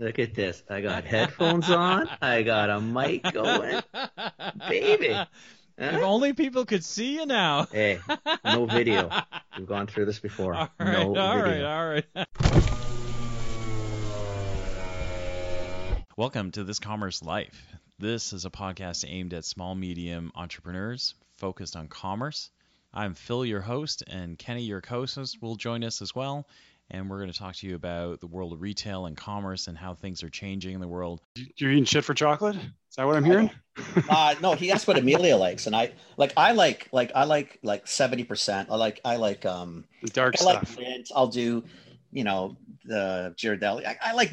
Look at this. I got headphones on. I got a mic going. Baby. If only people could see you now. Hey, no video. We've gone through this before. All right, no all right, video. all right. Welcome to This Commerce Life. This is a podcast aimed at small, medium entrepreneurs focused on commerce. I'm Phil, your host, and Kenny, your co-host, will join us as well. And we're going to talk to you about the world of retail and commerce and how things are changing in the world. You're eating shit for chocolate? Is that what I'm hearing? uh no he asked what amelia likes and i like i like like i like like 70 percent i like i like um The dark i like stuff. mint i'll do you know the Ghirardelli. I, I like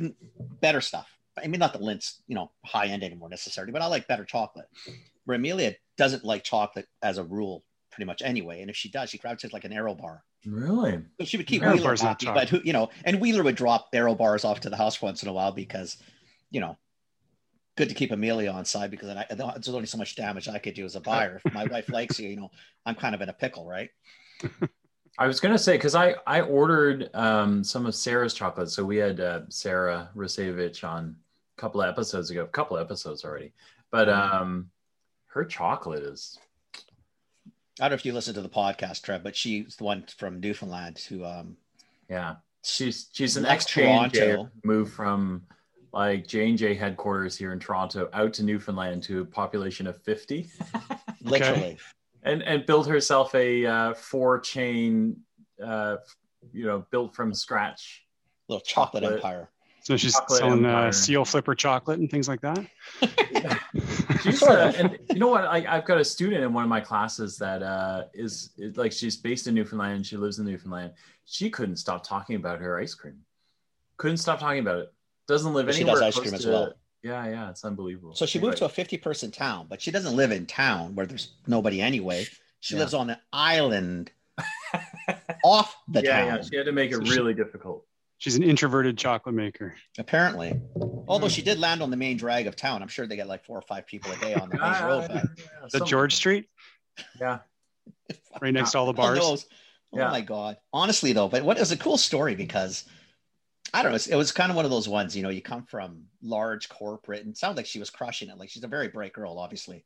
better stuff i mean not the Lindt's you know high end anymore necessarily but i like better chocolate where amelia doesn't like chocolate as a rule pretty much anyway and if she does she gravitates like an Aero bar Really? so she would keep Arrow Wheeler happy, but who you know, and Wheeler would drop Aero bars off to the house once in a while because, you know, good to keep Amelia on side because then I, there's only so much damage I could do as a buyer. If my wife likes you, you know, I'm kind of in a pickle, right? I was gonna say because I I ordered um, some of Sarah's chocolate. So we had uh, Sarah Rasevich on a couple of episodes ago, a couple of episodes already. But um, her chocolate is I don't know if you listen to the podcast, Trev, but she's the one from Newfoundland who um yeah. She's she's an ex Toronto. moved from like J and J headquarters here in Toronto out to Newfoundland to a population of fifty, literally and and built herself a uh, four chain, uh, you know, built from scratch. little chocolate, Chocolate. empire. So she's Chocolate selling uh, seal flipper chocolate and things like that. She's, uh, and you know what? I, I've got a student in one of my classes that uh, is, is like she's based in Newfoundland. and She lives in Newfoundland. She couldn't stop talking about her ice cream. Couldn't stop talking about it. Doesn't live But she anywhere does ice cream as to- well. Yeah, yeah, it's unbelievable. So she moved to a 50 person town, but she doesn't live in town where there's nobody anyway. She Yeah. lives on an island off the yeah, town. yeah. Yeah, she had to make it So she- really difficult. She's an introverted chocolate maker. Apparently, although she did land on the main drag of town, I'm sure they get like four or five people a day on the main road. yeah, But yeah, The something. George Street, Yeah, right next to all the who bars. knows? Oh Yeah. my god! Honestly, though, but what is a cool story because I don't know. It's, it was kind of one of those ones. You know, you come from large corporate, and it sounds like she was crushing it. Like she's a very bright girl, obviously,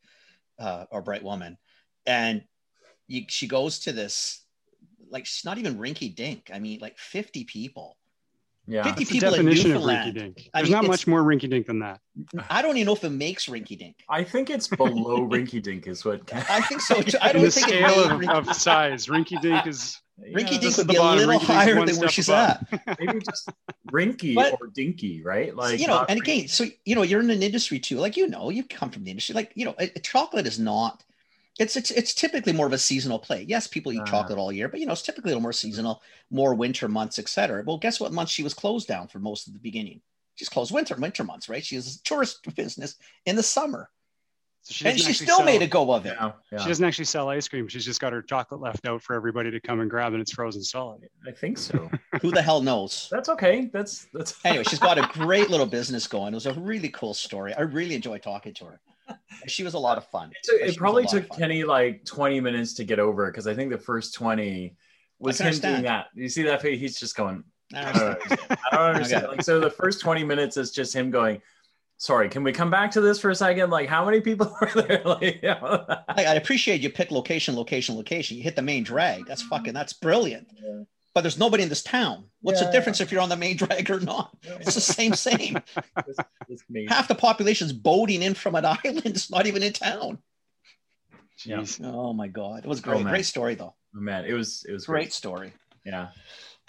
uh, or bright woman, and you, she goes to this. Like she's not even rinky dink. I mean, like 50 people. Yeah. 50 That's the people in definition of Newfoundland. rinky dink. I There's mean, not much more rinky dink than that. I don't even know if it makes rinky dink. I think it's below Rinky Dink is what. I think so. Too. I In don't the think scale it of, made of size, rinky dink is Rinky Yeah, Dink would is the be a little Rinky Dink's higher than where she's above. at. maybe just Rinky But- or Dinky, right? Like you know, and again, so you know, you're in an industry too. Like you know, you come from the industry. Like you know, it- chocolate is not. It's it's it's typically more of a seasonal play. Yes, people eat Uh-huh. chocolate all year, but you know, it's typically a little more seasonal, more winter months, etc. Well, guess what month she was closed down for most of the beginning? She's closed winter winter months, right? She has a tourist business in the summer, So she and she still sell- made a go of it. Yeah, yeah. She doesn't actually sell ice cream. She's just got her chocolate left out for everybody to come and grab, and it's frozen solid. I think so. Who the hell knows? That's okay. That's that's anyway, she's got a great little business going. It was a really cool story. I really enjoyed talking to her. She was a lot of fun. It, it probably took. Kenny like 20 minutes to get over because I think the first 20 was him can doing that. You see that face? He's just going, I I don't understand. I don't understand. Like, so the first 20 minutes is just him going, sorry, can we come back to this for a second? Like, how many people are there? Like, you know? I, I appreciate you pick location, location, location. You hit the main drag. That's fucking. That's brilliant. Yeah. But there's nobody in this town. What's Yeah. the difference if you're on the main drag or not? It's the same, same. This- this made- Half the population's boating in from an island. It's not even in town. Jeez. Oh my god, it was Oh, great. man. great story though. Oh, man, it was it was Great great. story. Yeah.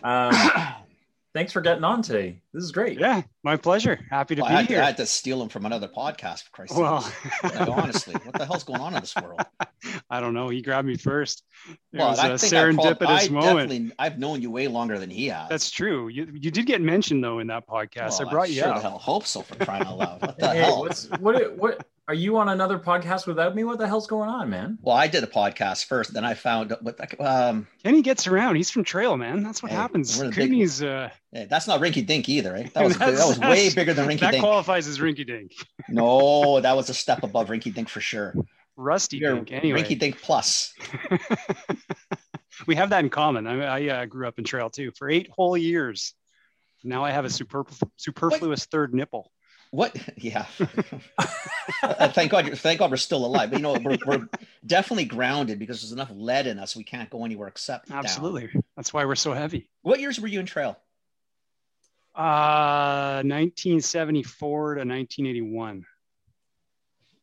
Um, thanks for getting on today. This is great. Yeah, my pleasure. Happy to Well, be I, had here. I had to steal him from another podcast. For Christ's well, sake. Like, honestly, what the hell's going on in this world? I don't know. He grabbed me first. It Well, was I a think I, prob- serendipitous I moment. I've known you way longer than he has. That's true. You you did get mentioned though in that podcast. Well, I brought I you sure up. the hell hope so for crying out loud. What the Hey, hell? what's what what are you on another podcast without me? What the hell's going on, man? Well, I did a podcast first, then I found what the- um Kenny gets around. He's from Trail, man. That's what Hey, happens. we're big- Kenny's uh, hey, that's not Rinky Dink either, right? That was that was way bigger than Rinky dink. that qualifies as rinky dink. No, that was a step above Rinky Dink for sure. Rusty dink. Anyway, Rinky Dink plus. we have that in common. I, I uh, grew up in Trail too for eight whole years. Now I have a superf- superfluous third nipple. What? Yeah. Uh, thank God. Thank God we're still alive. But you know, we're, we're definitely grounded because there's enough lead in us. We can't go anywhere except down. Absolutely. That's why we're so heavy. What years were you in trail? Uh, 1974 to 1981.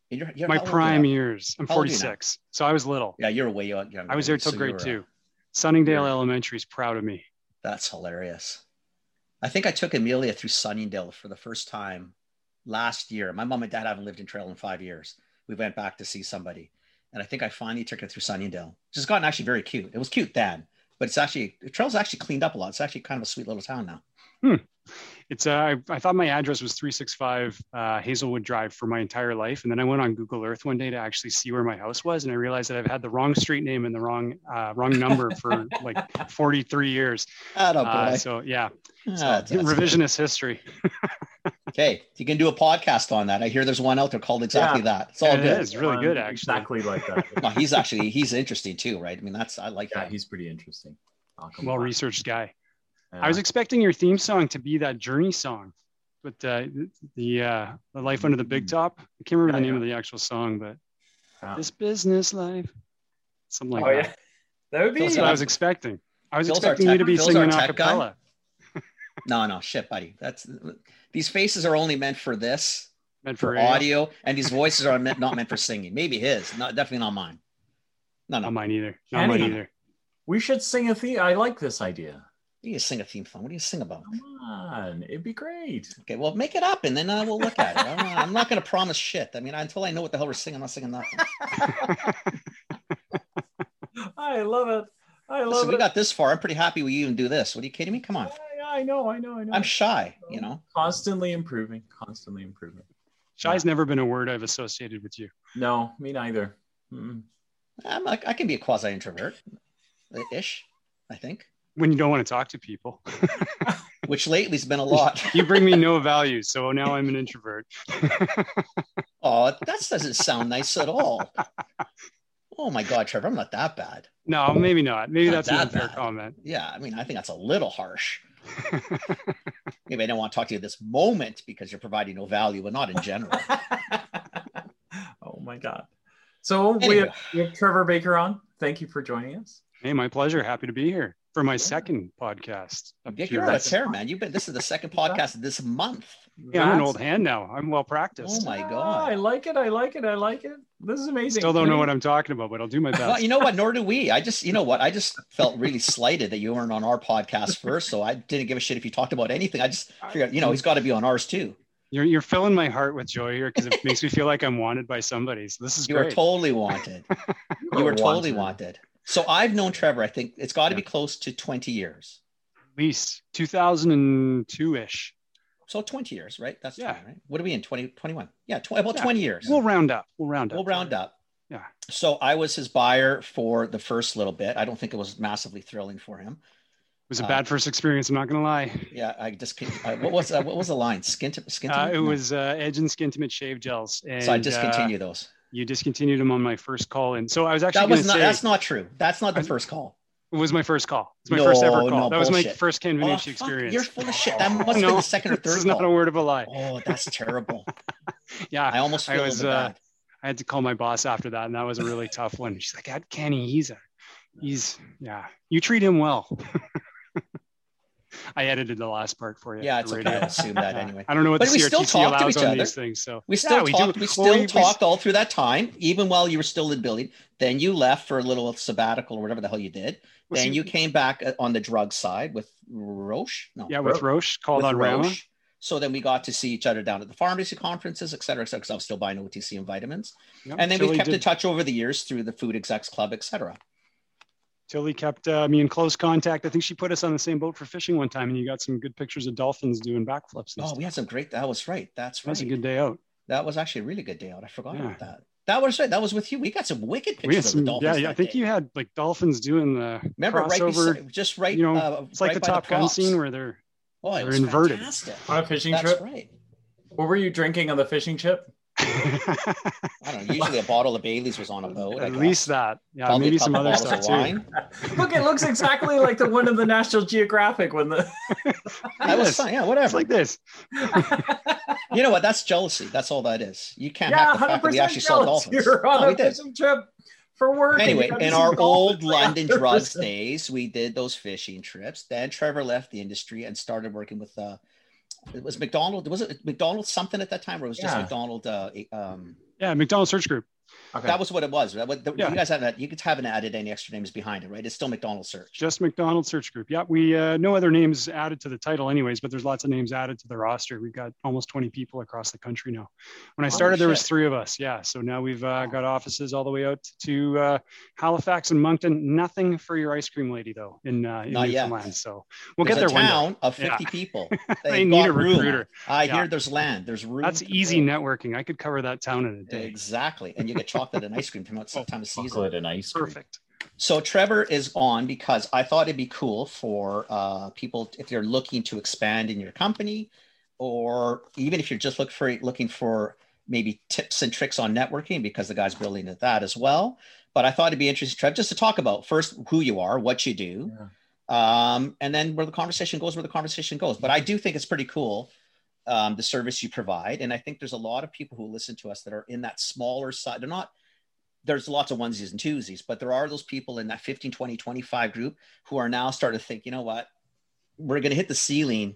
You're- you're- My how old are prime years. I'm How old are you now? 46. So I was little. Yeah, you're way young. younger I was there till so grade two. Sunningdale you're- Elementary is proud of me. That's hilarious. I think I took Amelia through Sunningdale for the first time last year. My mom and dad haven't lived in Trail in five years. We went back to see somebody. And I think I finally took her through Sunningdale, which has gotten actually very cute. It was cute then, but it's actually, Trail's actually cleaned up a lot. It's actually kind of a sweet little town now. It's uh, I, I thought my address was 365 uh, Hazelwood Drive for my entire life, and then I went on Google Earth one day to actually see where my house was, and I realized that I've had the wrong street name and the wrong uh, wrong number for like 43 years. Atta Uh, boy. so yeah, Ah, so that's- that's good. revisionist history. Okay, you can do a podcast on that. I hear there's one out there called exactly that. It's all It good. It's really good, actually. Exactly like that. No, he's actually he's interesting too, right? I mean, that's I like yeah, that. he's pretty interesting. Well researched guy. Yeah. I was expecting your theme song to be that Journey song, but uh, the uh, the Life Under the Big Top. I can't remember Yeah, the name yeah. of the actual song, but Yeah. this business life, something like oh that. yeah, that would be. That's what I was expecting. I was Phil's our expecting you to be Phil's singing a cappella. No, no, shit, buddy. That's these faces are only meant for this, Meant for for audio, and these voices are meant, not meant for singing. Maybe his, not definitely not mine. No, no, Not mine either. Not mine either. We should sing a theme. I like this idea. You need to sing a theme song. What do you sing about? Come on, it'd be great. Okay, well, make it up, and then uh, we'll look at it. I'm not, I'm not going to promise shit. I mean, until I know what the hell we're singing, I'm not singing nothing. I love it. I love Listen, we got this far. I'm pretty happy we even do this. What are you kidding me? Come on. I, I know, I know, I know. I'm shy, you know. constantly improving, constantly improving. Shy's never been a word I've associated with you. No, me neither. Mm. I'm like, I can be a quasi introvert, ish, I think. When you don't want to talk to people, Which lately's been a lot. you bring me no value, so now I'm an introvert. Oh, that doesn't sound nice at all. Oh my God, Trevor, I'm not that bad. no, maybe not. Maybe Not that's an that unfair bad. comment. Yeah, I mean, I think that's a little harsh. Maybe I don't want to talk to you this moment because you're providing no value, but not in general. oh my god. So we, have, we have Trevor Baker on. Thank you for joining us. hey, my pleasure. Happy to be here for my second podcast. Up Dick, you're your- on a tear, man. You've been. This is the second podcast this month. Yeah, I'm an old hand now. I'm well practiced. Oh my Ah, God. I like it. I like it. I like it. This is amazing. Still don't know what I'm talking about, but I'll do my Well, best. you know what? Nor do we. I just, you know what? I just felt really slighted that you weren't on our podcast first. So I didn't give a shit if you talked about anything. I just figured, you know, he's got to be on ours too. You're you're filling my heart with joy here because it makes me feel like I'm wanted by somebody. So this is You are totally wanted. You are totally wanted. So I've known Trevor. I think it's got to be close to 20 years. At least 2002 ish. So 20 years, right? That's Yeah. 20, right? What are we in? 20, 21? Yeah, tw- about Yeah. 20 years. We'll round up. We'll round up. We'll round up. Yeah. So I was his buyer for the first little bit. I don't think it was massively thrilling for him. It was a Uh, bad first experience. I'm not gonna lie. Yeah, I just uh, what was uh, what was the line? Skin to skin. Uh, it No. was uh, Edge and Skintimate shave gels. And, so I uh, discontinued those. You discontinued him on my first call, and so I was actually That was not. say That's not true. That's not the I- first call. it was my first call. It's my No, first ever call. no, that was my first Ken Oh, experience. You're full of shit. That must have No, been the second or third. this is not a word of a lie. Oh, that's terrible. Yeah, I almost I was, uh. I had to call my boss after that, and that was a really tough one. She's like, "God, Kenny, he's a, he's yeah. You treat him well." I edited the last part for you. Yeah, it's okay. I assume that anyway. I don't know what But the we still CRTC talk to allows each on other. these things. So We still yeah, talked. do. We still We- we- all through that time, even while you were still in building. Then you left for a little sabbatical or whatever the hell you did. Well, then see- you came back uh, on the drug side with Roche. No, Yeah, with Roche called with on Rama. Roche. So then we got to see each other down at the pharmacy conferences, et cetera, et cetera, because I was still buying OTC and vitamins. Yep, And then Tilly we kept did- in touch over the years through the Food Execs Club, et cetera. Tilly kept uh, me in close contact. I think she put us on the same boat for fishing one time, and you got some good pictures of dolphins doing backflips. And Oh, stuff. we had some great. That was right. That's right. That was a good day out. That was actually a really good day out. I forgot Yeah. about that. That was right. That was with you. We got some wicked We had pictures of some, the yeah, dolphins. yeah. I that think day. you had like dolphins doing the remember right crossover. beside, just right. you know, uh, it's like right the by Top Gun scene where they're Oh, they're inverted. fantastic. On a fishing That's trip. right. What were you drinking on the fishing trip? I don't know. Usually a bottle of Bailey's was on a boat. At least that. Yeah, Probably maybe some other stuff too. Look, it looks exactly like the one in the National Geographic when the. That was Yes. fine. Yeah, It's whatever. like this. you know what? That's jealousy. That's all that is. You can't yeah, have the hundred fact that we percent actually saw jealous. dolphins. You're on No, a we did. fishing trip for work. Anyway, in our old London drugs days, we did those fishing trips. Then Trevor left the industry and started working with uh it was McDonald. Was it McDonald something at that time, or it was just Yeah. McDonald? Uh, um, Yeah, McDonald's Search Group. Okay. that was what it was. That, what, the, Yeah. You guys haven't. You could haven't added any extra names behind it, right? It's still McDonald's Search. Just McDonald's Search Group. Yeah, we uh, no other names added to the title, anyways. But there's lots of names added to the roster. We've got almost 20 people across the country now. When I started, there was three of us. Yeah, so now we've uh, got offices all the way out to uh, Halifax and Moncton. Nothing for your ice cream lady though in, uh, in Not yet. Newfoundland. So we'll There's get there a one day. town of Yeah. 50 people. They They've need a got room. recruiter. I Yeah. hear there's land. There's room. That's easy grow. networking. I could cover that town in a day. Exactly, and you get chocolate and ice cream from Oh, that time of season. Chocolate and ice cream. Perfect. So Trevor is on because I thought it'd be cool for uh, people if you're looking to expand in your company, or even if you're just look for looking for maybe tips and tricks on networking because the guy's brilliant at that as well. But I thought it'd be interesting, Trev, just to talk about first who you are, what you do, um, and then where the conversation goes, where the conversation goes. But I do think it's pretty cool um, the service you provide, and I think there's a lot of people who listen to us that are in that smaller side. They're not there's lots of onesies and twosies, but there are those people in that 15, 20, 25 group who are now starting to think, you know what, we're going to hit the ceiling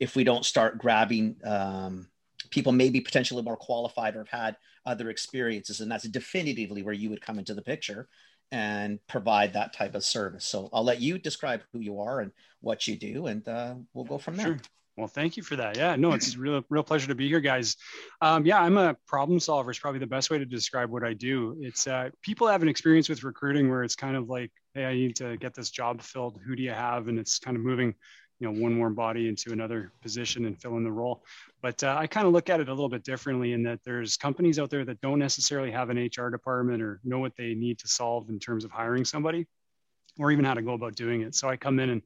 if we don't start grabbing um, people maybe potentially more qualified or have had other experiences. And that's definitively where you would come into the picture and provide that type of service. So I'll let you describe who you are and what you do, and uh, we'll go from there. Sure. Well, thank you for that. Yeah, no, it's real, real pleasure to be here, guys. Um, yeah, I'm a problem solver. Is probably the best way to describe what I do. It's uh, people have an experience with recruiting where it's kind of like, hey, I need to get this job filled. Who do you have? And it's kind of moving, you know, one warm body into another position and filling the role. But uh, I kind of look at it a little bit differently in that there's companies out there that don't necessarily have an HR department or know what they need to solve in terms of hiring somebody, or even how to go about doing it. So I come in and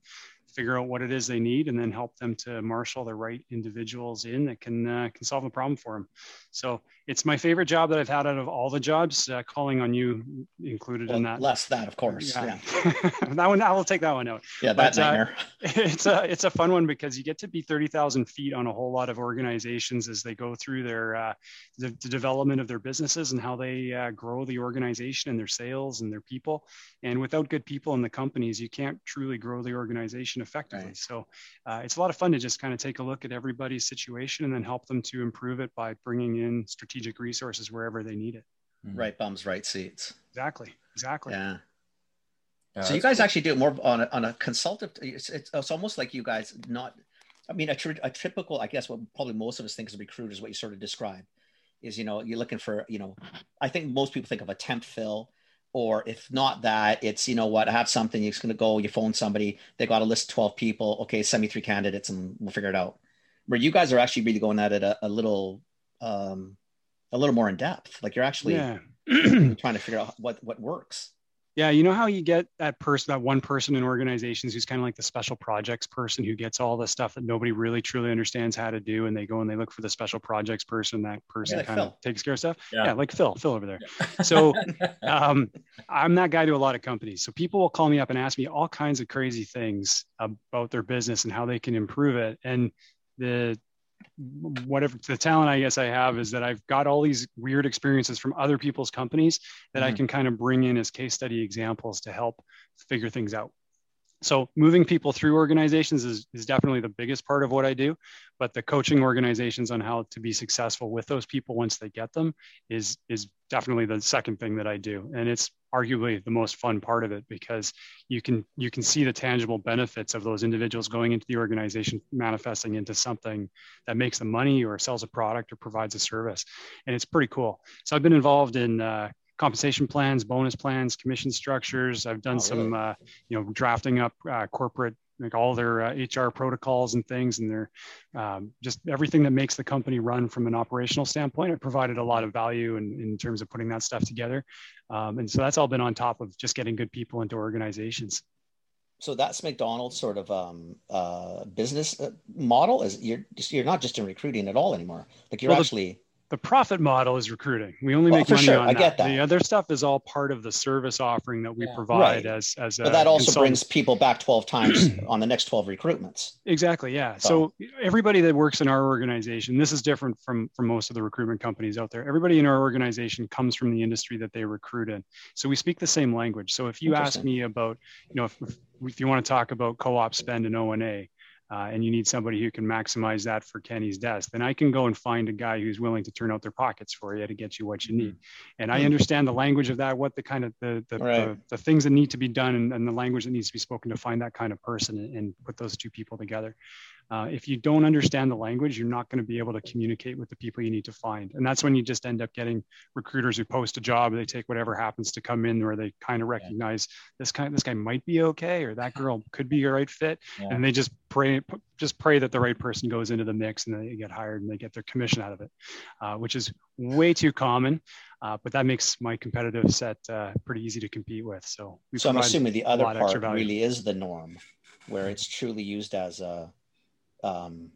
figure out what it is they need and then help them to marshal the right individuals in that can uh, can solve the problem for them so it's my favorite job that i've had out of all the jobs uh, calling on you included Well, in that. less that, of course. Yeah, that one i will take that one out. Yeah, that But, uh, it's a it's a fun one because you get to be 30,000 feet on a whole lot of organizations as they go through their uh, the, the development of their businesses and how they uh, grow the organization and their sales and their people. And without good people in the companies you can't truly grow the organization effectively Right. so uh, it's a lot of fun to just kind of take a look at everybody's situation and then help them to improve it by bringing in strategic resources wherever they need it right bums, right seats. exactly exactly Yeah. Yeah, so you that's guys actually do it more on a, on a consultative it's, it's, it's almost like you guys not i mean a, tr- a typical i guess what probably most of us think as is what you sort of describe is you know you're looking for you know i think most people think of a temp fill or if not that it's you know what i have something you're just going to go you phone somebody they got a list of 12 people okay send me three candidates and we'll figure it out. Where you guys are actually really going at it a, a little um a little more in depth like you're actually yeah. trying to figure out what what works Yeah, you know how you get that person, that one person in organizations who's kind of like the special projects person who gets all the stuff that nobody really truly understands how to do, and they go and they look for the special projects person. That person like kind Phil. of takes care of stuff. Yeah. Yeah, like Phil, Phil over there. So um, I'm that guy to a lot of companies. So people will call me up and ask me all kinds of crazy things about their business and how they can improve it. And the whatever the talent I guess I have is that I've got all these weird experiences from other people's companies that I Mhm. can kind of bring in as case study examples to help figure things out. So moving people through organizations is, is definitely the biggest part of what I do, but the coaching organizations on how to be successful with those people once they get them is is definitely the second thing that I do. And it's arguably the most fun part of it because you can you can see the tangible benefits of those individuals going into the organization manifesting into something that makes them money or sells a product or provides a service and it's pretty cool so i've been involved in uh, compensation plans bonus plans commission structures i've done Oh, some really? uh, you know drafting up uh, corporate like all their uh, hr protocols and things and their um, just everything that makes the company run from an operational standpoint it provided a lot of value in, in terms of putting that stuff together um, and so that's all been on top of just getting good people into organizations so that's McDonald's sort of um, uh, business uh, model. Is you're you're not just in recruiting at all anymore. Like you're Well, actually the profit model is recruiting. We only Well, make money sure. on I that. get that. The other stuff is all part of the service offering that we Yeah. provide Right. as as a But that also consultant. brings people back 12 times on the next 12 recruitments. Exactly. Yeah. So- So everybody that works in our organization, this is different from from most of the recruitment companies out there. Everybody in our organization comes from the industry that they recruit in. So we speak the same language. So if you ask me about, you know, if, if you want to talk about co-op spend and O and A, uh, and you need somebody who can maximize that for Kenny's desk, then I can go and find a guy who's willing to turn out their pockets for you to get you what you need. And I Hmm. understand the language of that, what the kind of the the, Right. the, the things that need to be done and, and the language that needs to be spoken to find that kind of person and, and put those two people together. Uh, if you don't understand the language, you're not going to be able to communicate with the people you need to find. And that's when you just end up getting recruiters who post a job, they take whatever happens to come in where they kind of recognize this kind this guy might be okay or that girl could be a right fit. Yeah. And they just pray just pray that the right person goes into the mix and they get hired and they get their commission out of it, uh, which is way too common. Uh, but that makes my competitive set uh, pretty easy to compete with. So So I'm assuming the other lot of extra part really is the norm, where it's truly used as a, um,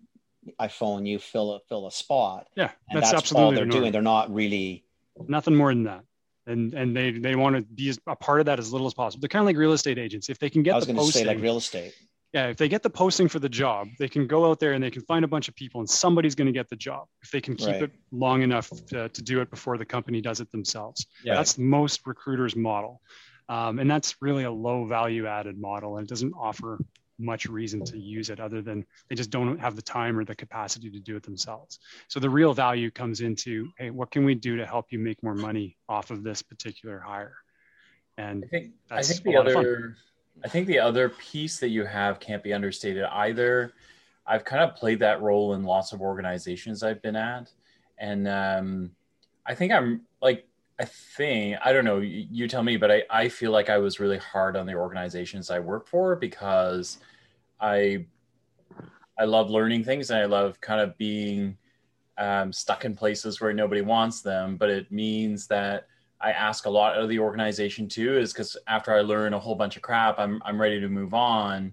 I phone you, fill a fill a spot, Yeah, and that's, that's, all they're the doing. They're not really nothing more than that and and they they want to be a part of that as little as possible they're kind of like real estate agents if they can I get was the going to say posting like real estate. yeah if they get the posting for the job they can go out there and they can find a bunch of people and somebody's going to get the job if they can keep Right. it long enough to, to do it before the company does it themselves Yeah. that's most recruiters model um, and that's really a low value added model and it doesn't offer much reason to use it other than they just don't have the time or the capacity to do it themselves. So the real value comes into, hey, what can we do to help you make more money off of this particular hire? And I think I think the lot of fun. other I think the other piece that you have can't be understated either. I've kind of played that role in lots of organizations I've been at, and um, I think I'm like I think I don't know. You, tell me, but I I feel like I was really hard on the organizations I work for because I I love learning things and I love kind of being um, stuck in places where nobody wants them, but it means that I ask a lot of the organization too, is because after I learn a whole bunch of crap, I'm I'm ready to move on.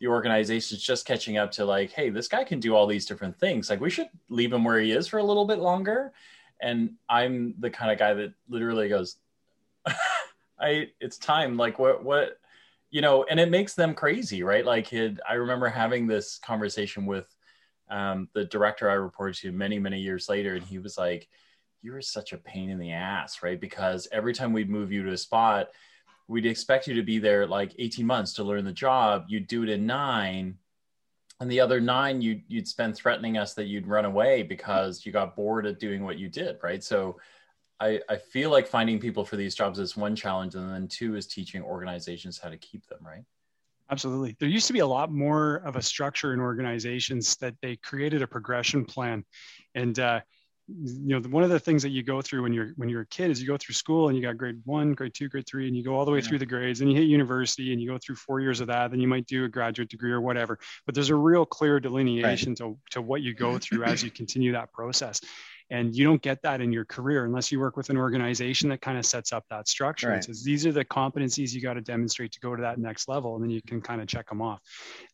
The organization's just catching up to like, hey, this guy can do all these different things. Like we should leave him where he is for a little bit longer. And I'm the kind of guy that literally goes, I it's time. Like what what you know, and it makes them crazy, right? Like it, I remember having this conversation with um, the director I reported to many, many years later, and he was like, You're such a pain in the ass, right? Because every time we'd move you to a spot, we'd expect you to be there like 18 months to learn the job. You'd do it in nine. And the other nine, you'd, you'd spend threatening us that you'd run away because you got bored of doing what you did, right? So I, I feel like finding people for these jobs is one challenge. And then two is teaching organizations how to keep them, right? Absolutely. There used to be a lot more of a structure in organizations that they created a progression plan. And, uh, you know, one of the things that you go through when you're when you're a kid is you go through school and you got grade one, grade two, grade three, and you go all the way Yeah. through the grades, and you hit university and you go through four years of that. Then you might do a graduate degree or whatever. But there's a real clear delineation to, to what you go through as you continue that process. And you don't get that in your career unless you work with an organization that kind of sets up that structure. and says these are the competencies you got to demonstrate to go to that next level, and then you can kind of check them off.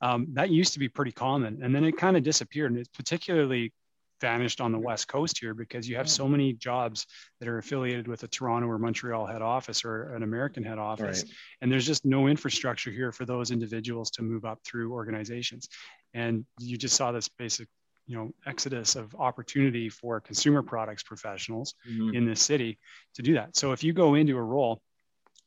Um, that used to be pretty common, and then it kind of disappeared, and it's particularly vanished on the mm-hmm. west coast here because you have so many jobs that are affiliated with a Toronto or Montreal head office or an American head office, Right. and there's just no infrastructure here for those individuals to move up through organizations, and you just saw this basic you know exodus of opportunity for consumer products professionals mm-hmm. in this city to do that. So if you go into a role,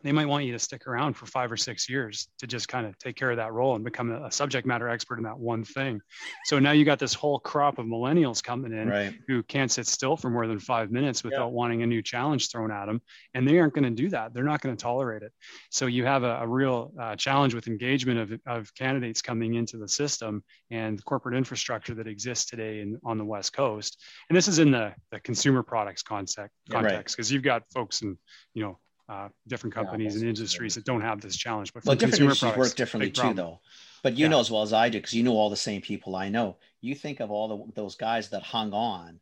they might want you to stick around for five or six years to just kind of take care of that role and become a, subject matter expert in that one thing. So now you got this whole crop of millennials coming in Right. who can't sit still for more than five minutes without wanting a new challenge thrown at them. And they aren't going to do that. They're not going to tolerate it. So you have a, a real uh, challenge with engagement of, of candidates coming into the system and corporate infrastructure that exists today in, on the West Coast. And this is in the, the consumer products context, Yeah, right. because you've got folks in, you know, uh, different companies that's and industries that don't have this challenge. But for Well, different consumer industries products, work differently too, problem. though. But you Yeah. know as well as I do, because you know all the same people I know. You think of all the, those guys that hung on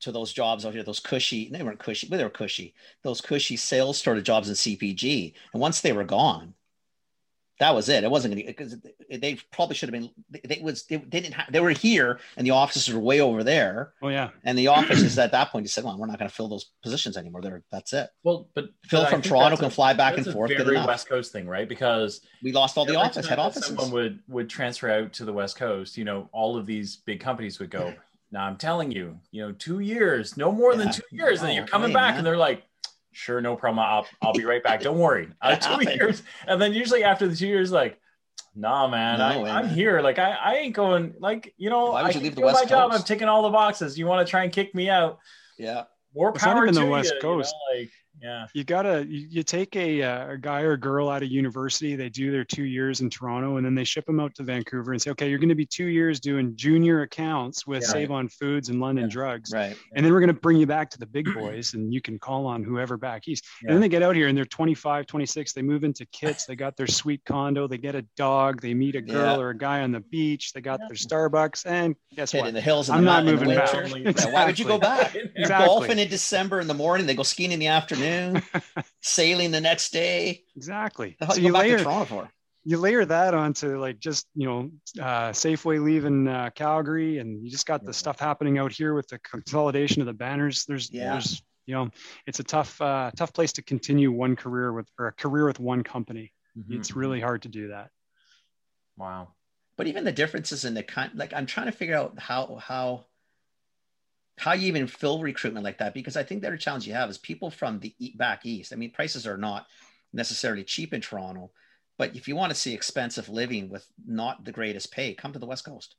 to those jobs out here, those cushy, they weren't cushy, but they were cushy, those cushy sales sort of jobs in CPG. And once they were gone, that was it. It wasn't going to because they probably should have been. They, was they, they didn't have, they were here and the offices were way over there. Oh yeah, and the offices at that point just said, "Well, we're not going to fill those positions anymore. There, that's it." Well, but Phil but from Toronto can fly back and forth. Very West Coast thing, right? Because we lost all the office head offices. Someone would would transfer out to the West Coast. You know, all of these big companies would go. Now I'm telling you, you know, two years, no more yeah. than two years, and then you're coming back, man. and they're like, sure, no problem. I'll, I'll be right back. Don't worry. Uh, two years. And then usually after the two years, like, nah, man, no, I, am here. Like, I, I ain't going, like, you know, Why would you I leave the West my Coast? job. I'm ticking all the boxes. You want to try and kick me out? Yeah. More power it's not even the West you, Coast. You know, like, yeah you gotta you, you take a, uh, a guy or a girl out of university they do their two years in toronto and then they ship them out to vancouver and say okay you're going to be two years doing junior accounts with yeah, save right. on foods and london yeah. drugs right and then we're going to bring you back to the big boys and you can call on whoever back east yeah. and then they get out here and they're 25 26 they move into kits they got their sweet condo they get a dog they meet a girl or a guy on the beach they got their starbucks and guess what in the hills i'm not moving back exactly. why would you go back exactly. golfing in december in the morning they go skiing in the afternoon afternoon, sailing the next day. Exactly. so you, you layer, you layer that onto like just you know uh, Safeway leaving uh, Calgary, and you just got the stuff happening out here with the consolidation of the banners. There's yeah. there's you know it's a tough uh, tough place to continue one career with or a career with one company. Mm-hmm. It's really hard to do that. Wow. But even the differences in the kind, like I'm trying to figure out how how how you even fill recruitment like that because i think the other challenge you have is people from the back east i mean prices are not necessarily cheap in toronto but if you want to see expensive living with not the greatest pay come to the west coast.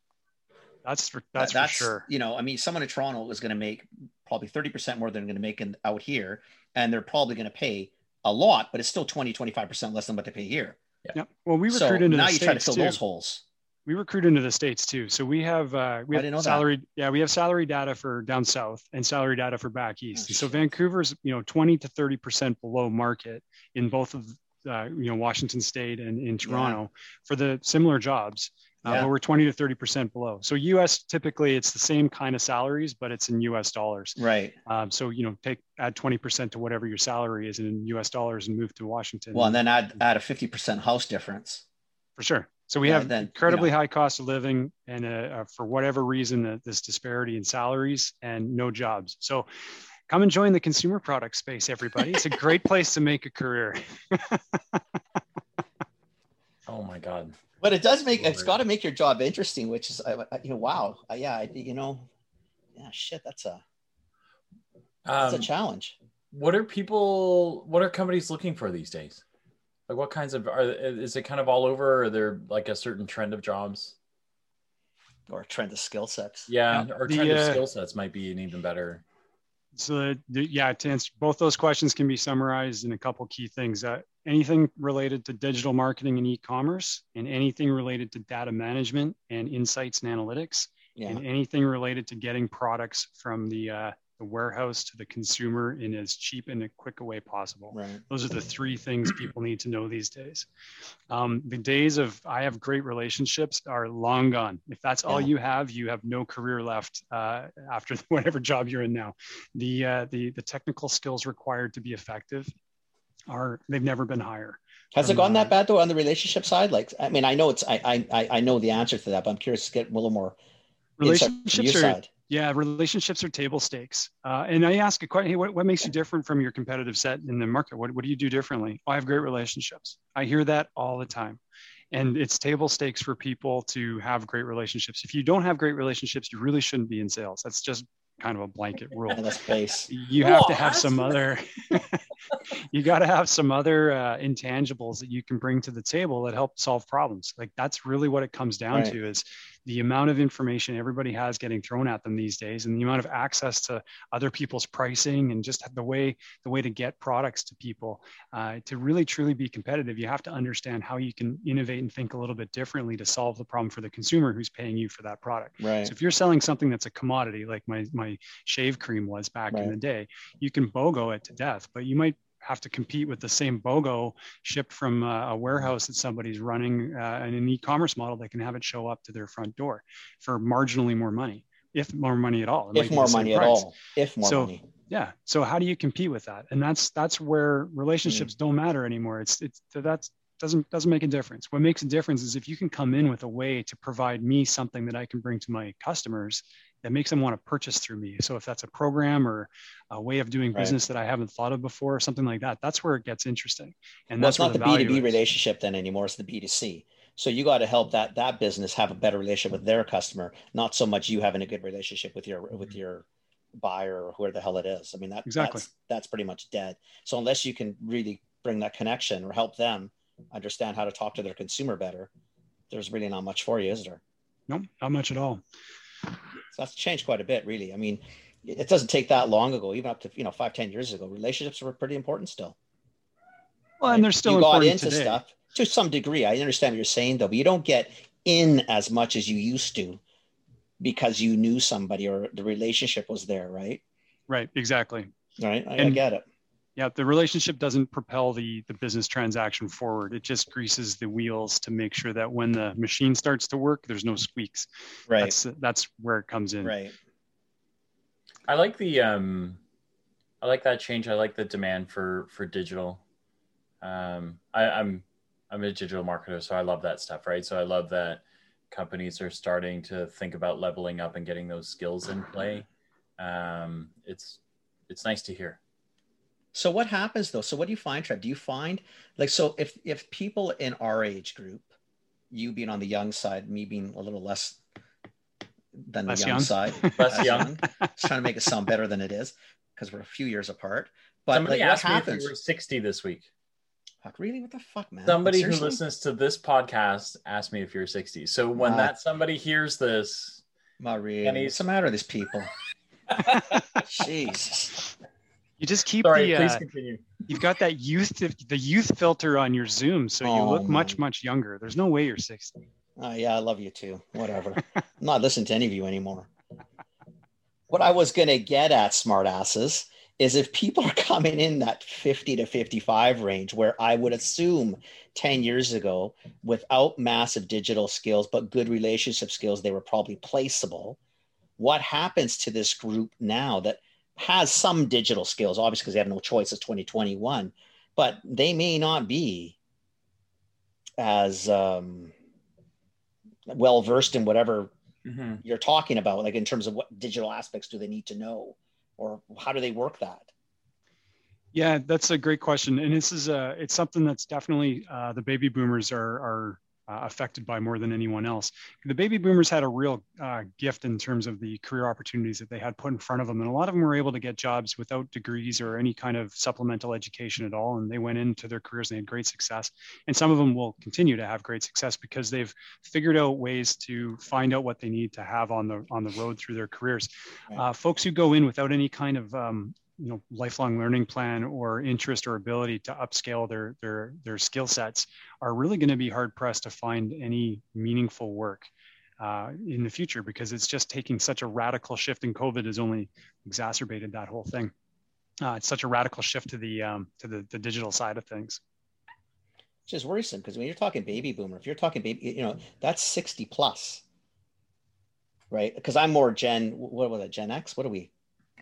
That's for that's, that's for sure. you know i mean someone in toronto is going to make probably 30% more than they're going to make in, out here and they're probably going to pay a lot but it's still 20 25% less than what they pay here. Yeah, yeah. well we recruit so into now you try to fill too. those holes we recruit into the states too. So we have uh, we have salary that. yeah we have salary data for down south and salary data for back east. Oh, so Vancouver's you know 20 to 30 percent below market in both of uh, you know Washington State and in Toronto yeah. for the similar jobs. Uh, yeah. but we're 20 to 30 percent below. So U.S. typically it's the same kind of salaries, but it's in U.S. dollars. Right. Um, so you know, take add 20 percent to whatever your salary is in U.S. dollars and move to Washington. Well, and then add add a 50 percent house difference. For sure. So we yeah, have then, incredibly you know, high cost of living, and uh, uh, for whatever reason, uh, this disparity in salaries and no jobs. So come and join the consumer product space, everybody. It's a great place to make a career. oh my god! But it does make it's got to make your job interesting, which is you know wow yeah you know yeah shit that's a that's um, a challenge. What are people? What are companies looking for these days? Like what kinds of are is it kind of all over? Or are there like a certain trend of jobs? Or trend of skill sets. Yeah, or trend the, of uh, skill sets might be an even better. So the, the, yeah, to answer both those questions can be summarized in a couple key things. Uh, anything related to digital marketing and e-commerce, and anything related to data management and insights and analytics, yeah. and anything related to getting products from the uh, the warehouse to the consumer in as cheap and a quick a way possible. Right. Those are the three things people need to know these days. Um, the days of I have great relationships are long gone. If that's all you have, you have no career left uh, after whatever job you're in now. The uh, the the technical skills required to be effective are they've never been higher. Has it gone that bad though on the relationship side? Like, I mean, I know it's I I I know the answer to that, but I'm curious to get a little more relationships are side. Yeah, relationships are table stakes. Uh, and I ask a question: Hey, what, what makes you different from your competitive set in the market? What, what do you do differently? Oh, I have great relationships. I hear that all the time, and it's table stakes for people to have great relationships. If you don't have great relationships, you really shouldn't be in sales. That's just kind of a blanket rule. base. You have to have some other. you got to have some other uh, intangibles that you can bring to the table that help solve problems. Like that's really what it comes down right. to is the amount of information everybody has getting thrown at them these days and the amount of access to other people's pricing and just the way the way to get products to people uh, to really truly be competitive you have to understand how you can innovate and think a little bit differently to solve the problem for the consumer who's paying you for that product right so if you're selling something that's a commodity like my my shave cream was back right. in the day you can bogo it to death but you might have to compete with the same BOGO shipped from uh, a warehouse that somebody's running uh, in an e-commerce model. They can have it show up to their front door for marginally more money, if more money at all. It if more money price. at all. If more so, money. Yeah. So how do you compete with that? And that's that's where relationships mm. don't matter anymore. It's it's that's doesn't doesn't make a difference. What makes a difference is if you can come in with a way to provide me something that I can bring to my customers that makes them want to purchase through me. So if that's a program or a way of doing Right. business that I haven't thought of before, or something like that, that's where it gets interesting. And well, that's not the where B value two B is. relationship then anymore. It's the B two C. So you got to help that that business have a better relationship with their customer, not so much you having a good relationship with your with mm-hmm. your buyer or whoever the hell it is. I mean that Exactly. that's that's pretty much dead. So unless you can really bring that connection or help them understand how to talk to their consumer better, there's really not much for you, is there? Nope, not much at all. So that's changed quite a bit, really. I mean, it doesn't take that long ago, even up to you know five, ten years ago. Relationships were pretty important still. Well, and they're still you got into today. stuff to some degree. I understand what you're saying though, but you don't get in as much as you used to because you knew somebody or the relationship was there, right? Right, exactly. Right. I, I get it. Yeah, the relationship doesn't propel the the business transaction forward. It just greases the wheels to make sure that when the machine starts to work, there's no squeaks. Right. That's that's where it comes in. right. I like the um, I like that change. I like the demand for for digital. Um, I, I'm I'm a digital marketer, so I love that stuff, right? So I love that companies are starting to think about leveling up and getting those skills in play. Um, it's it's nice to hear. So what happens though? So what do you find, Trev? Do you find like so if if people in our age group, you being on the young side, me being a little less than Less the young, young. side, Less young. Just trying to make it sound better than it is because we're a few years apart. But Somebody like, what asked me if happens? you were 60 this week. Fuck, really? What the fuck, man? Somebody who listens to this podcast asked me if you're 60. So when Ah. that somebody hears this, Not really. And What's he's- the matter with these people? Jesus. You just keep sorry, the please uh, continue. you've got that youth the youth filter on your Zoom, so you Oh, look much man. much younger. There's no way you're 60. Oh, yeah, I love you too. Whatever. I'm not listening to any of you anymore. What I was going to get at, smartasses, is if people are coming in that 50 to 55 range, where I would assume 10 years ago, without massive digital skills, but good relationship skills, they were probably placeable. What happens to this group now that has some digital skills, obviously, because they have no choice, it's 2021, but they may not be as um, well versed in whatever Mhm. you're talking about, like in terms of what digital aspects do they need to know, or how do they work that? Yeah, that's a great question, and this is uh, it's something that's definitely uh, the baby boomers are are uh, affected by more than anyone else. The baby boomers had a real uh, gift in terms of the career opportunities that they had put in front of them, and a lot of them were able to get jobs without degrees or any kind of supplemental education at all, and they went into their careers and they had great success. And some of them will continue to have great success because they've figured out ways to find out what they need to have on the on the road through their careers. Right. Uh, folks who go in without any kind of um, you know lifelong learning plan or interest or ability to upscale their their their skill sets are really going to be hard pressed to find any meaningful work uh, in the future because it's just taking such a radical shift and covid has only exacerbated that whole thing uh, it's such a radical shift to the um, to the, the digital side of things Which is worrisome because when you're talking baby boomer, if you're talking baby, you know, that's 60 plus, right? Because I'm more Gen, what was it, Gen X? What are we?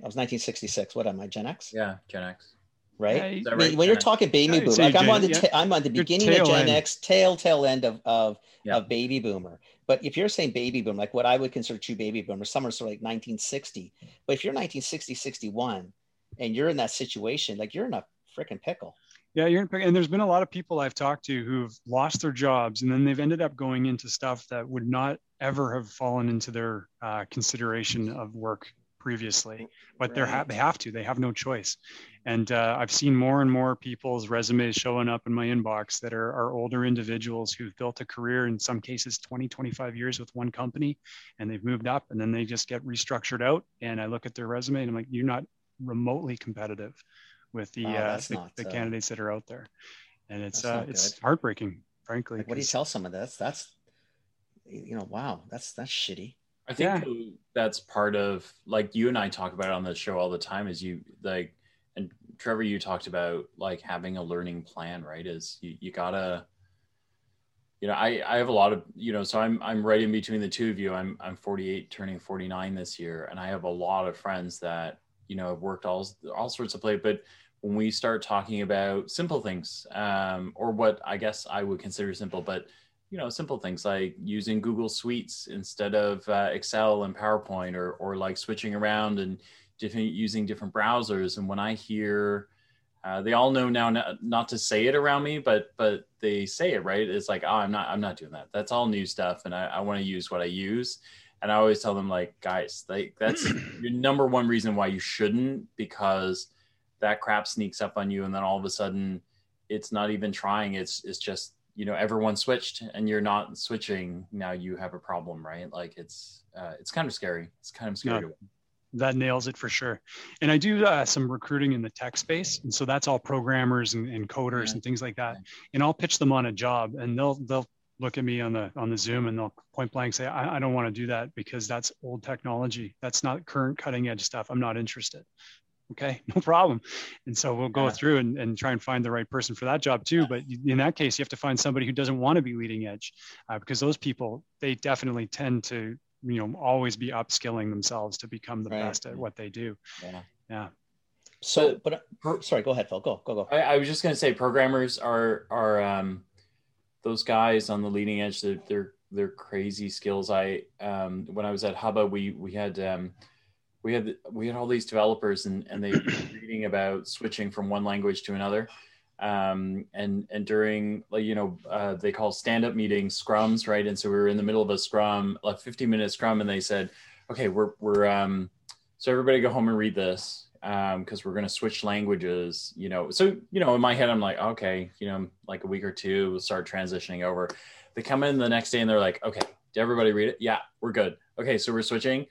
I was 1966. What am I, Gen X? Yeah, Gen X. Right? Yeah, Is I mean, right, when you're talking baby I'd boomer, like I'm on the yeah. ta- I'm on the You're beginning of tail Gen end. X, tail tail end of of, Yeah. of baby boomer. But if you're saying baby boom, like what I would consider true baby boomers, some are sort of like 1960. But if you're 1960, 61, and you're in that situation, like you're in a freaking pickle. Yeah, you're in, a pickle. and there's been a lot of people I've talked to who've lost their jobs and then they've ended up going into stuff that would not ever have fallen into their uh, consideration of work previously, but they're ha- they have to. They have no choice. And uh, I've seen more and more people's resumes showing up in my inbox that are, are older individuals who've built a career in some cases 20, 25 years with one company and they've moved up and then they just get restructured out. And I look at their resume and I'm like, you're not remotely competitive with the Oh, uh, the, not, the uh, candidates that are out there, and it's uh, it's heartbreaking, frankly. Like, what do you tell some of that's that's you know, wow, that's that's shitty. I think Yeah. that's part of like you and I talk about it on the show all the time is you like and Trevor you talked about like having a learning plan, right? Is you, you gotta you know, I, I have a lot of you know, so I'm I'm right in between the two of you. I'm I'm 48 turning 49 this year, and I have a lot of friends that, you know, have worked all all sorts of play, but when we start talking about simple things, um, or what I guess I would consider simple, but you know, simple things like using Google Suites instead of uh, Excel and PowerPoint, or or like switching around and different using different browsers. And when I hear, uh, they all know now not, not, to say it around me, but but they say it right. It's like, oh, I'm not I'm not doing that. That's all new stuff, and I, I want to use what I use. And I always tell them like, guys, like that's your number one reason why you shouldn't, because that crap sneaks up on you, and then all of a sudden, it's not even trying. It's it's just you know everyone switched and you're not switching now you have a problem right? Like it's uh, it's kind of scary. It's kind of scary yeah, that nails it for sure. And i do uh, some recruiting in the tech space and so that's all programmers and, and coders yeah. and things like that. And i'll pitch them on a job and they'll they'll look at me on the on the zoom and they'll point blank say I, I don't want to do that because that's old technology. That's not current cutting edge stuff. I'm not interested okay no problem. And so we'll go yeah. through and, and try and find the right person for that job too but in that case you have to find somebody who doesn't want to be leading edge uh, because those people they definitely tend to you know always be upskilling themselves to become the right. best at what they do. Yeah. Yeah. So but uh, sorry go ahead phil. Go go go. I, I was just going to say programmers are are um those guys on the leading edge they're they're, they're crazy skills. I um when i was at hubba we we had um we had we had all these developers and and they were reading about switching from one language to another. Um, and and during like you know uh, they call stand up meetings scrums right? And so we were in the middle of a scrum like 15 minute scrum and they said okay we're we're um, so everybody go home and read this because um, we're going to switch languages you know? So you know in my head i'm like okay you know like a week or two we'll start transitioning over. They come in the next day and they're like okay did everybody read it? Yeah we're good. Okay so we're switching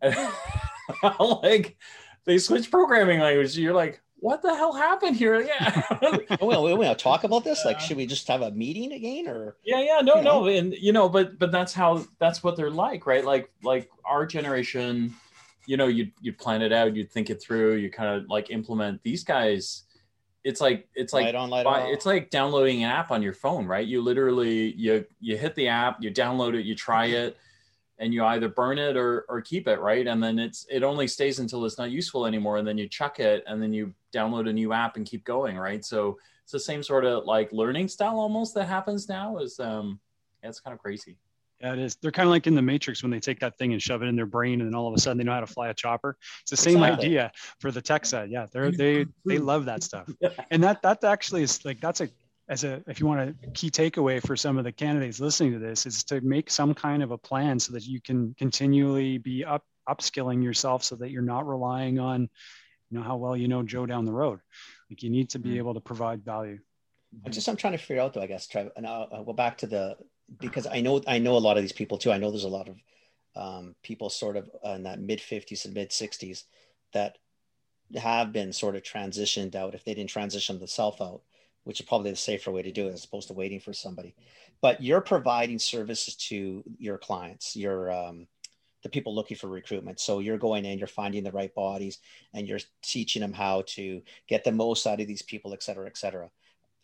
like they switch programming language. You're like, what the hell happened here? Yeah. Oh, well, we want to talk about this. Like, should we just have a meeting again, or? Yeah, yeah, no, no, know? and you know, but but that's how that's what they're like, right? Like like our generation, you know, you you plan it out, you think it through, you kind of like implement. These guys, it's like it's like light on, light on. it's like downloading an app on your phone, right? You literally you you hit the app, you download it, you try mm-hmm. it and you either burn it or, or keep it right and then it's it only stays until it's not useful anymore and then you chuck it and then you download a new app and keep going right so it's the same sort of like learning style almost that happens now is um yeah, it's kind of crazy yeah, it is. They're kind of like in the Matrix when they take that thing and shove it in their brain, and then all of a sudden they know how to fly a chopper. It's the same exactly. idea for the tech side. Yeah, they're they they love that stuff, and that that actually is like that's a as a if you want a key takeaway for some of the candidates listening to this is to make some kind of a plan so that you can continually be up upskilling yourself so that you're not relying on you know how well you know joe down the road. Like you need to be mm-hmm. able to provide value. I just i'm trying to figure out though i guess Trev, and I'll, I'll, go back to the because i know i know a lot of these people too. I know there's a lot of um, people sort of in that mid 50s and mid 60s that have been sort of transitioned out if they didn't transition themselves out which is probably the safer way to do it as opposed to waiting for somebody. But you're providing services to your clients, your um, the people looking for recruitment. So you're going in, you're finding the right bodies, and you're teaching them how to get the most out of these people, et cetera, et cetera.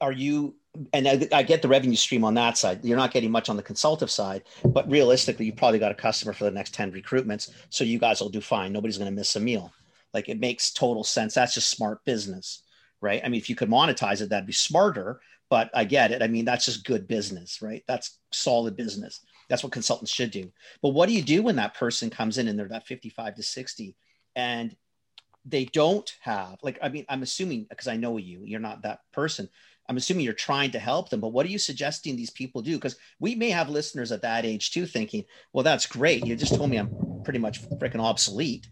Are you? And I, I get the revenue stream on that side. You're not getting much on the consultative side, but realistically, you've probably got a customer for the next ten recruitments. So you guys will do fine. Nobody's going to miss a meal. Like it makes total sense. That's just smart business right? I mean, if you could monetize it, that'd be smarter. But I get it. I mean, that's just good business, right? That's solid business. That's what consultants should do. But what do you do when that person comes in and they're that 55 to 60 and they don't have, like, I mean, I'm assuming because I know you, you're not that person. I'm assuming you're trying to help them, but what are you suggesting these people do? Because we may have listeners at that age too thinking, well, that's great. You just told me I'm pretty much freaking obsolete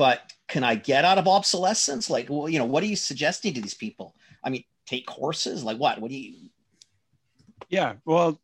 but can I get out of obsolescence? Like, well, you know, what are you suggesting to these people? I mean, take courses? Like what? What do you? Yeah, well,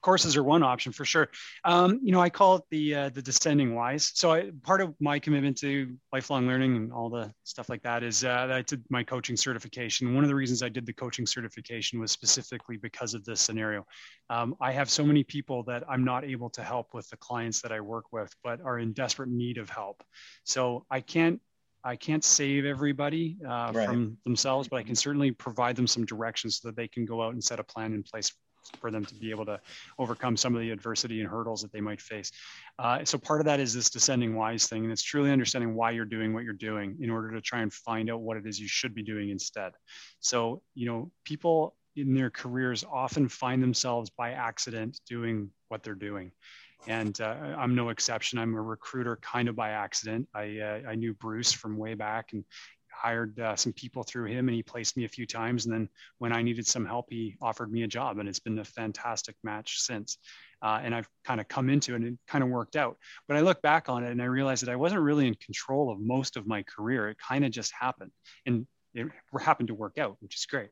courses are one option for sure. Um, you know, I call it the uh, the descending whys. So I, part of my commitment to lifelong learning and all the stuff like that is uh, I did my coaching certification. One of the reasons I did the coaching certification was specifically because of this scenario. Um, I have so many people that I'm not able to help with the clients that I work with, but are in desperate need of help. So I can't I can't save everybody uh, right. from themselves, but I can certainly provide them some directions so that they can go out and set a plan in place for them to be able to overcome some of the adversity and hurdles that they might face. Uh, so part of that is this descending whys thing, and it's truly understanding why you're doing what you're doing in order to try and find out what it is you should be doing instead. So you know, people in their careers often find themselves by accident doing what they're doing. And uh, I'm no exception. I'm a recruiter kind of by accident. I, uh, I knew Bruce from way back and hired uh, some people through him and he placed me a few times. And then when I needed some help, he offered me a job and it's been a fantastic match since. Uh, and I've kind of come into it and it kind of worked out. But I look back on it and I realized that I wasn't really in control of most of my career. It kind of just happened. And it happened to work out, which is great.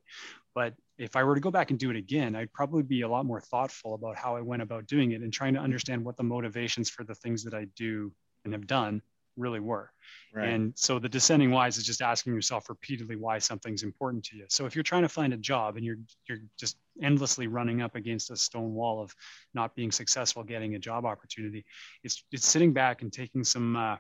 But if I were to go back and do it again, I'd probably be a lot more thoughtful about how I went about doing it and trying to understand what the motivations for the things that I do and have done really were. Right. And so the descending whys is just asking yourself repeatedly why something's important to you. So if you're trying to find a job and you're you're just endlessly running up against a stone wall of not being successful getting a job opportunity, it's it's sitting back and taking some uh,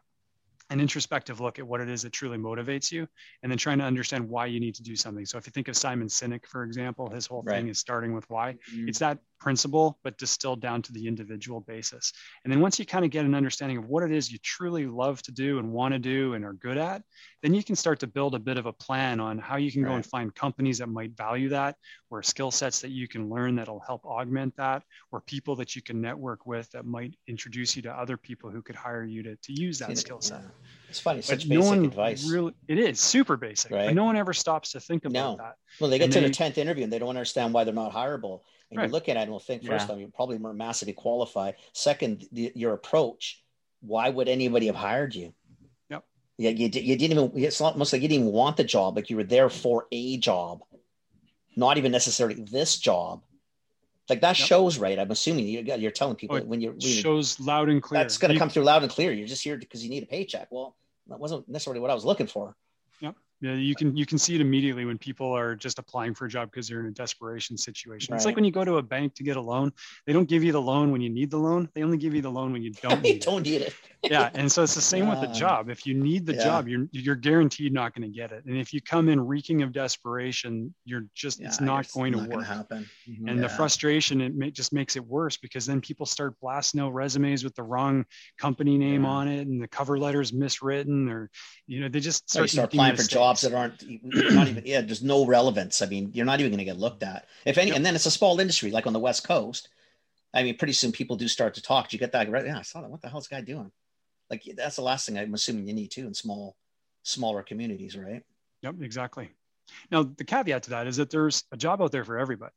an introspective look at what it is that truly motivates you and then trying to understand why you need to do something so if you think of simon sinek for example his whole right. thing is starting with why mm-hmm. it's that principle but distilled down to the individual basis and then once you kind of get an understanding of what it is you truly love to do and want to do and are good at then you can start to build a bit of a plan on how you can right. go and find companies that might value that or skill sets that you can learn that'll help augment that or people that you can network with that might introduce you to other people who could hire you to, to use that skill set yeah. It's funny, such basic no advice. Really, it is super basic. Right? no one ever stops to think about no. that. Well, they get and to they, the tenth interview and they don't understand why they're not hireable. And right. you look at it and will think first yeah. you're probably more massively qualified. Second, the, your approach. Why would anybody have hired you? Yep. Yeah, you, you didn't even. It's almost like you didn't even want the job. Like you were there for a job, not even necessarily this job. Like that yep. shows right. I'm assuming you, you're telling people oh, when you're shows loud and clear. That's going to come through loud and clear. You're just here because you need a paycheck. Well, that wasn't necessarily what I was looking for. Yep. Yeah, you can you can see it immediately when people are just applying for a job because they're in a desperation situation. Right. It's like when you go to a bank to get a loan, they don't give you the loan when you need the loan. They only give you the loan when you don't need don't it. need it. Yeah, and so it's the same with the job. If you need the yeah. job, you're you're guaranteed not going to get it. And if you come in reeking of desperation, you're just yeah, it's not going to work. Happen. Mm-hmm. And yeah. the frustration it may, just makes it worse because then people start blasting out resumes with the wrong company name on it, and the cover letters miswritten, or you know they just start, start applying for jobs that aren't not even yeah there's no relevance i mean you're not even going to get looked at if any yep. and then it's a small industry like on the west coast i mean pretty soon people do start to talk Do you get that right yeah i saw that what the hell's guy doing like that's the last thing i'm assuming you need to in small smaller communities right yep exactly now the caveat to that is that there's a job out there for everybody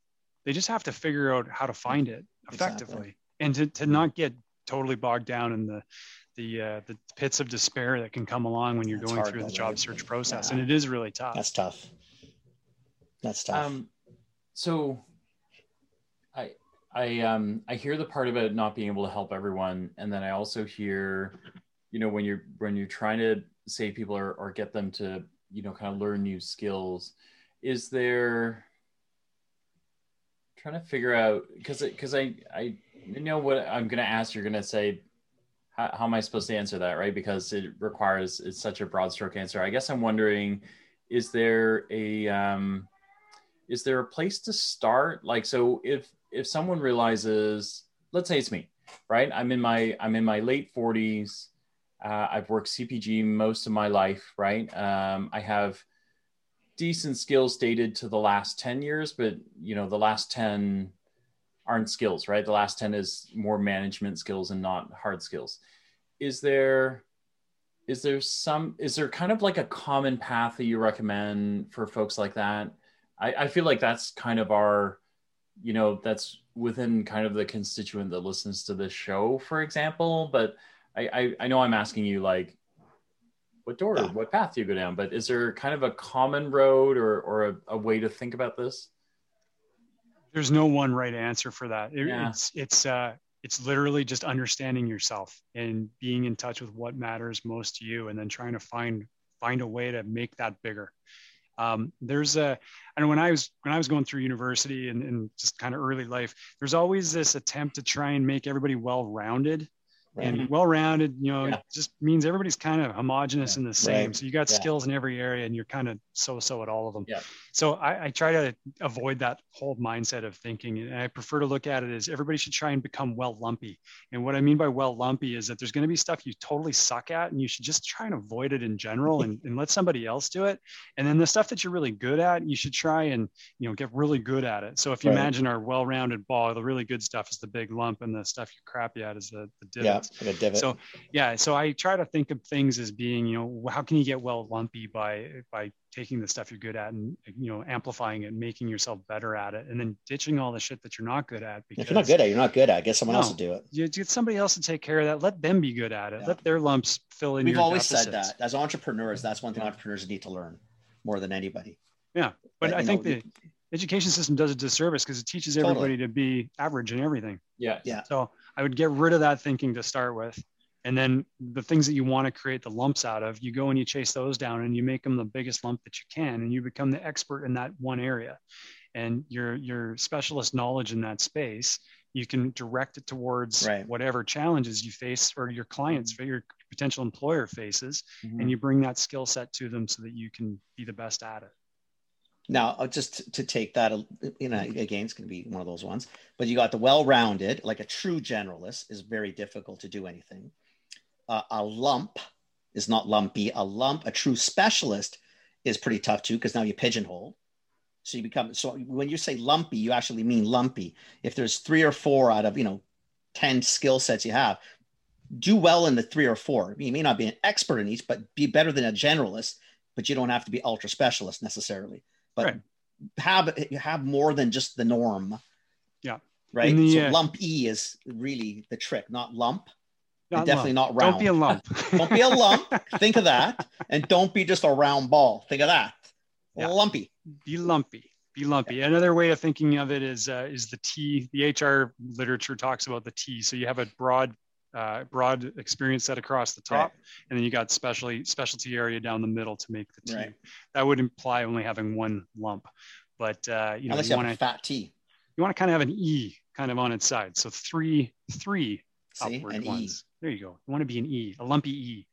they just have to figure out how to find it effectively exactly. and to, to not get totally bogged down in the the uh, the pits of despair that can come along when you're That's going through the job search process, yeah. and it is really tough. That's tough. That's tough. Um, so, I um I hear the part about not being able to help everyone, and then I also hear, you know, when you're when you're trying to save people or, or get them to you know kind of learn new skills, is there trying to figure out because because I I know what I'm gonna ask. You're gonna say how, how am I supposed to answer that, right? Because it requires it's such a broad stroke answer. I guess I'm wondering, is there a um, is there a place to start? Like, so if if someone realizes, let's say it's me, right? I'm in my I'm in my late 40s. Uh, I've worked CPG most of my life, right? Um, I have decent skills dated to the last 10 years, but you know, the last 10 aren't skills, right? The last 10 is more management skills and not hard skills. Is there is there some is there kind of like a common path that you recommend for folks like that? I, I feel like that's kind of our, you know, that's within kind of the constituent that listens to this show, for example. But I, I, I know I'm asking you like what door, yeah. what path do you go down? But is there kind of a common road or, or a, a way to think about this? there's no one right answer for that. It, yeah. It's it's uh, it's literally just understanding yourself and being in touch with what matters most to you, and then trying to find find a way to make that bigger. Um, there's a, and when I was when I was going through university and, and just kind of early life, there's always this attempt to try and make everybody well rounded And well-rounded, you know, Yeah. just means everybody's kind of homogenous Yeah. and the same. Right. So you got Yeah. skills in every area, and you're kind of so-so at all of them. Yeah. So I, I try to avoid that whole mindset of thinking, and I prefer to look at it as everybody should try and become well lumpy. And what I mean by well lumpy is that there's going to be stuff you totally suck at, and you should just try and avoid it in general, and, and let somebody else do it. And then the stuff that you're really good at, you should try and you know get really good at it. So if you Right. imagine our well-rounded ball, the really good stuff is the big lump, and the stuff you're crappy at is the, the Yeah, divots. like a divot. So yeah, so I try to think of things as being, you know, how can you get well lumpy by by taking the stuff you're good at and you know amplifying it, making yourself better at it, and then ditching all the shit that you're not good at. Because if you're not good at it, you're not good at it. Get someone else to do it. you get somebody else to take care of that. Let them be good at it. Yeah. Let their lumps fill in. We've your always said that as entrepreneurs, that's one thing Yeah. entrepreneurs need to learn more than anybody. Yeah, but You I know, think the education system does a disservice because it teaches Totally. everybody to be average in everything. Yeah. Yeah. So I would get rid of that thinking to start with. And then the things that you want to create the lumps out of, you go and you chase those down and you make them the biggest lump that you can. And you become the expert in that one area. And your your specialist knowledge in that space, you can direct it towards Right. whatever challenges you face or your clients or your potential employer faces. Mhm. And you bring that skill set to them so that you can be the best at it. Now, uh, just to- take that, you know, again, it's going to be one of those ones. But you got the well-rounded, like a true generalist, is very difficult to do anything. Uh, a lump is not lumpy. A lump, a true specialist, is pretty tough too because now you pigeonhole. So you become so when you say lumpy, you actually mean lumpy. If there's three or four out of you know ten skill sets you have, do well in the three or four. You may not be an expert in each, but be better than a generalist. But you don't have to be ultra specialist necessarily but Right. have have more than just the norm. Yeah. Right. The, so uh, lump E is really the trick, not lump. Not definitely lump. not round. Don't be a lump. Don't be a lump. Think of that. And don't be just a round ball. Think of that. Yeah. Lumpy. be lumpy be lumpy another way of thinking of it is uh, is the t the hr literature talks about the t so you have a broad uh, broad experience set across the top and then you got specialty specialty area down the middle to make the t Right. that would imply only having one lump but uh, you know Unless you want a fat T. you want to kind of have an e kind of on its side so three three See? upward An E. ones there you go you want to be an e a lumpy e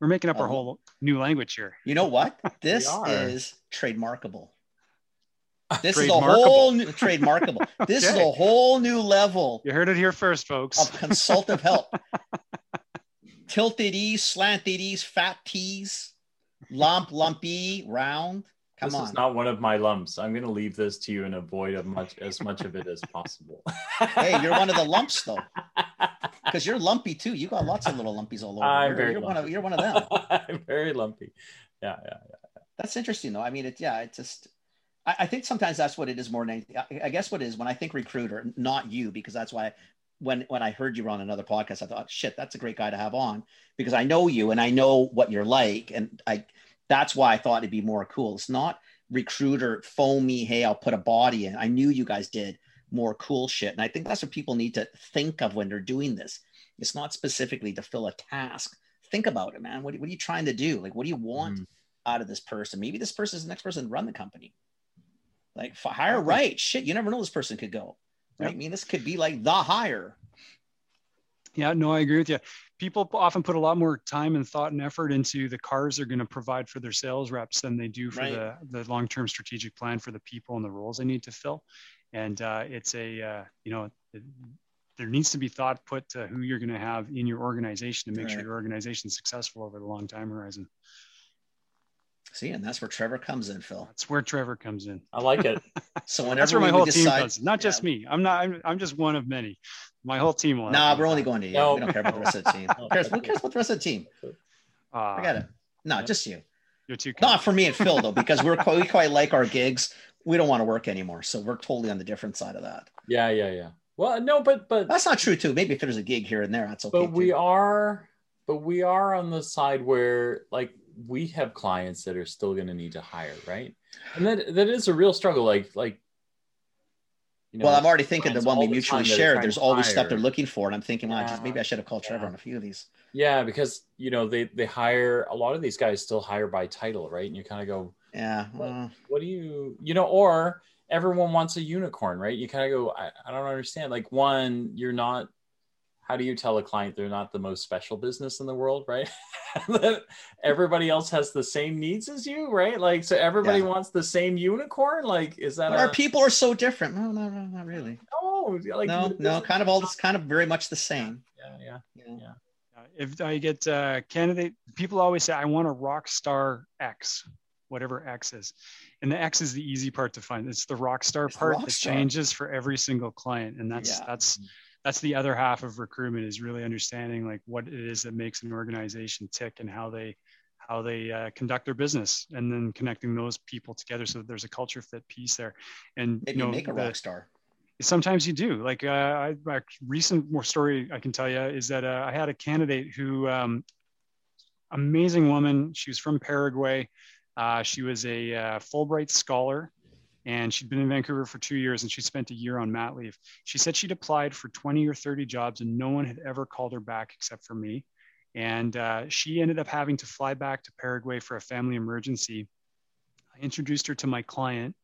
we're making up A our whole new language here You know what? This is trademarkable. This is a whole new trademarkable. This is a whole new level you heard it here first folks of consultative help. Tilted E's, slanted E's, fat T's, lump, lumpy, round. Come this on. This is not one of my lumps. I'm going to leave this to you and avoid as much as much of it as possible. hey, you're one of the lumps though, because you're lumpy too. You got lots of little lumpies all over. I'm you're, very you're one of you're one of them. I'm very lumpy. Yeah, yeah, yeah. That's interesting though. I mean, it yeah, it just. I, I think sometimes that's what it is more than anything. I, I guess what it is when I think recruiter, not you, because that's why when when I heard you were on another podcast, I thought, shit, that's a great guy to have on because I know you and I know what you're like, and I that's why I thought it'd be more cool. It's not recruiter foamy. Hey, I'll put a body in. I knew you guys did more cool shit, and I think that's what people need to think of when they're doing this. It's not specifically to fill a task. Think about it, man. What, what are you trying to do? Like, what do you want Mm. out of this person? Maybe this person is the next person to run the company. Like, hire right. Shit, you never know this person could go. Right? Yep. I mean, this could be like the hire. Yeah, no, I agree with you. People often put a lot more time and thought and effort into the cars they're going to provide for their sales reps than they do for Right. the, the long-term strategic plan for the people and the roles they need to fill. And uh, it's a, uh, you know, it, there needs to be thought put to who you're going to have in your organization to make sure your organization is successful over the long time horizon. See, and that's where Trevor comes in, Phil. That's where Trevor comes in. I like it. So whenever That's where my we whole decide, team does. Not just me. I'm not. I'm, I'm just one of many. My whole team will. Nah, we're only going to you. No. We don't care about the rest of the team. Who cares, who cares about the rest of the team? Uh, Forget it. No, just you. You're too. Not for me and Phil though, because we're quite, we quite like our gigs. We don't want to work anymore, so we're totally on the different side of that. Yeah, yeah, yeah. Well, no, but but That's not true too. Maybe if there's a gig here and there, that's okay. but we too. are but we are on the side where like we have clients that are still going to need to hire, right? And that that is a real struggle. Like like you know, well, I'm already thinking the one we all the mutually time shared. There's to always stuff they're looking for, and I'm thinking, wow, Yeah. maybe I should have called Trevor Yeah. on a few of these. yeah, because you know they they hire a lot of these guys still hire by title, right? And you kind of go, Yeah, well, what do you you know or everyone wants a unicorn right you kind of go I, I don't understand like one you're not how do you tell a client they're not the most special business in the world, right? everybody else has the same needs as you, right? Like, so everybody Yeah. wants the same unicorn. Like, is that a, our people are so different. No, no, no, not really. No, like no, no, kind of all this, kind of very much the same. Yeah, yeah. Yeah. Uh, if I get uh, candidate, people always say, I want a rock star X, whatever X is. And the X is the easy part to find. It's the rock star It's part rock that star. changes for every single client. And that's, Yeah. that's, that's the other half of recruitment is really understanding like what it is that makes an organization tick and how they, how they uh, conduct their business and then connecting those people together so that there's a culture fit piece there. And Maybe you know, make a rock star. sometimes you do like uh, I, a recent more story i can tell you is that uh, i had a candidate who um, amazing woman she was from paraguay uh, she was a uh, fulbright scholar and she'd been in vancouver for two years and she spent a year on mat leave she said she'd applied for 20 or 30 jobs and no one had ever called her back except for me and uh, she ended up having to fly back to paraguay for a family emergency i introduced her to my client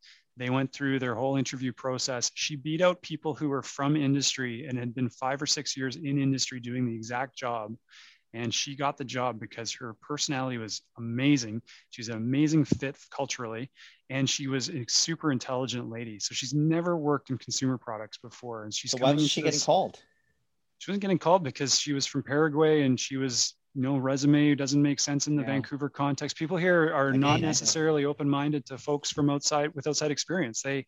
they went through their whole interview process. She beat out people who were from industry and had been five or six years in industry doing the exact job. And she got the job because her personality was amazing. She's an amazing fit culturally, and she was a super intelligent lady. So she's never worked in consumer products before. And she's So why was she into getting called? she wasn't getting called because she was from Paraguay and she was no resume doesn't make sense in the Yeah. Vancouver context. People here are Again, not necessarily open-minded to folks from outside with outside experience. They,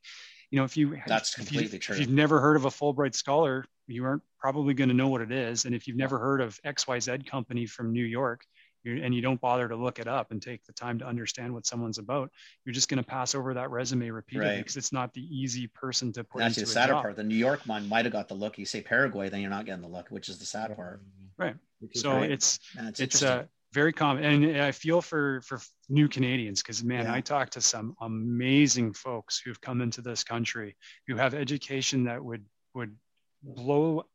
you know, if you That's if you- completely true. If you've never heard of a Fulbright scholar, you aren't probably going to know what it is. And if you've never heard of XYZ company from New York, and you don't bother to look it up and take the time to understand what someone's about, you're just going to pass over that resume repeatedly Right. because it's not the easy person to put That's into the a sadder job. part, the New York one might have got the look. You say Paraguay, then you're not getting the look, which is the sad part. Right. So right. it's And it's, it's interesting. uh, very common and i feel for for new canadians because man Yeah. i talk to some amazing folks who've come into this country who have education that would would blow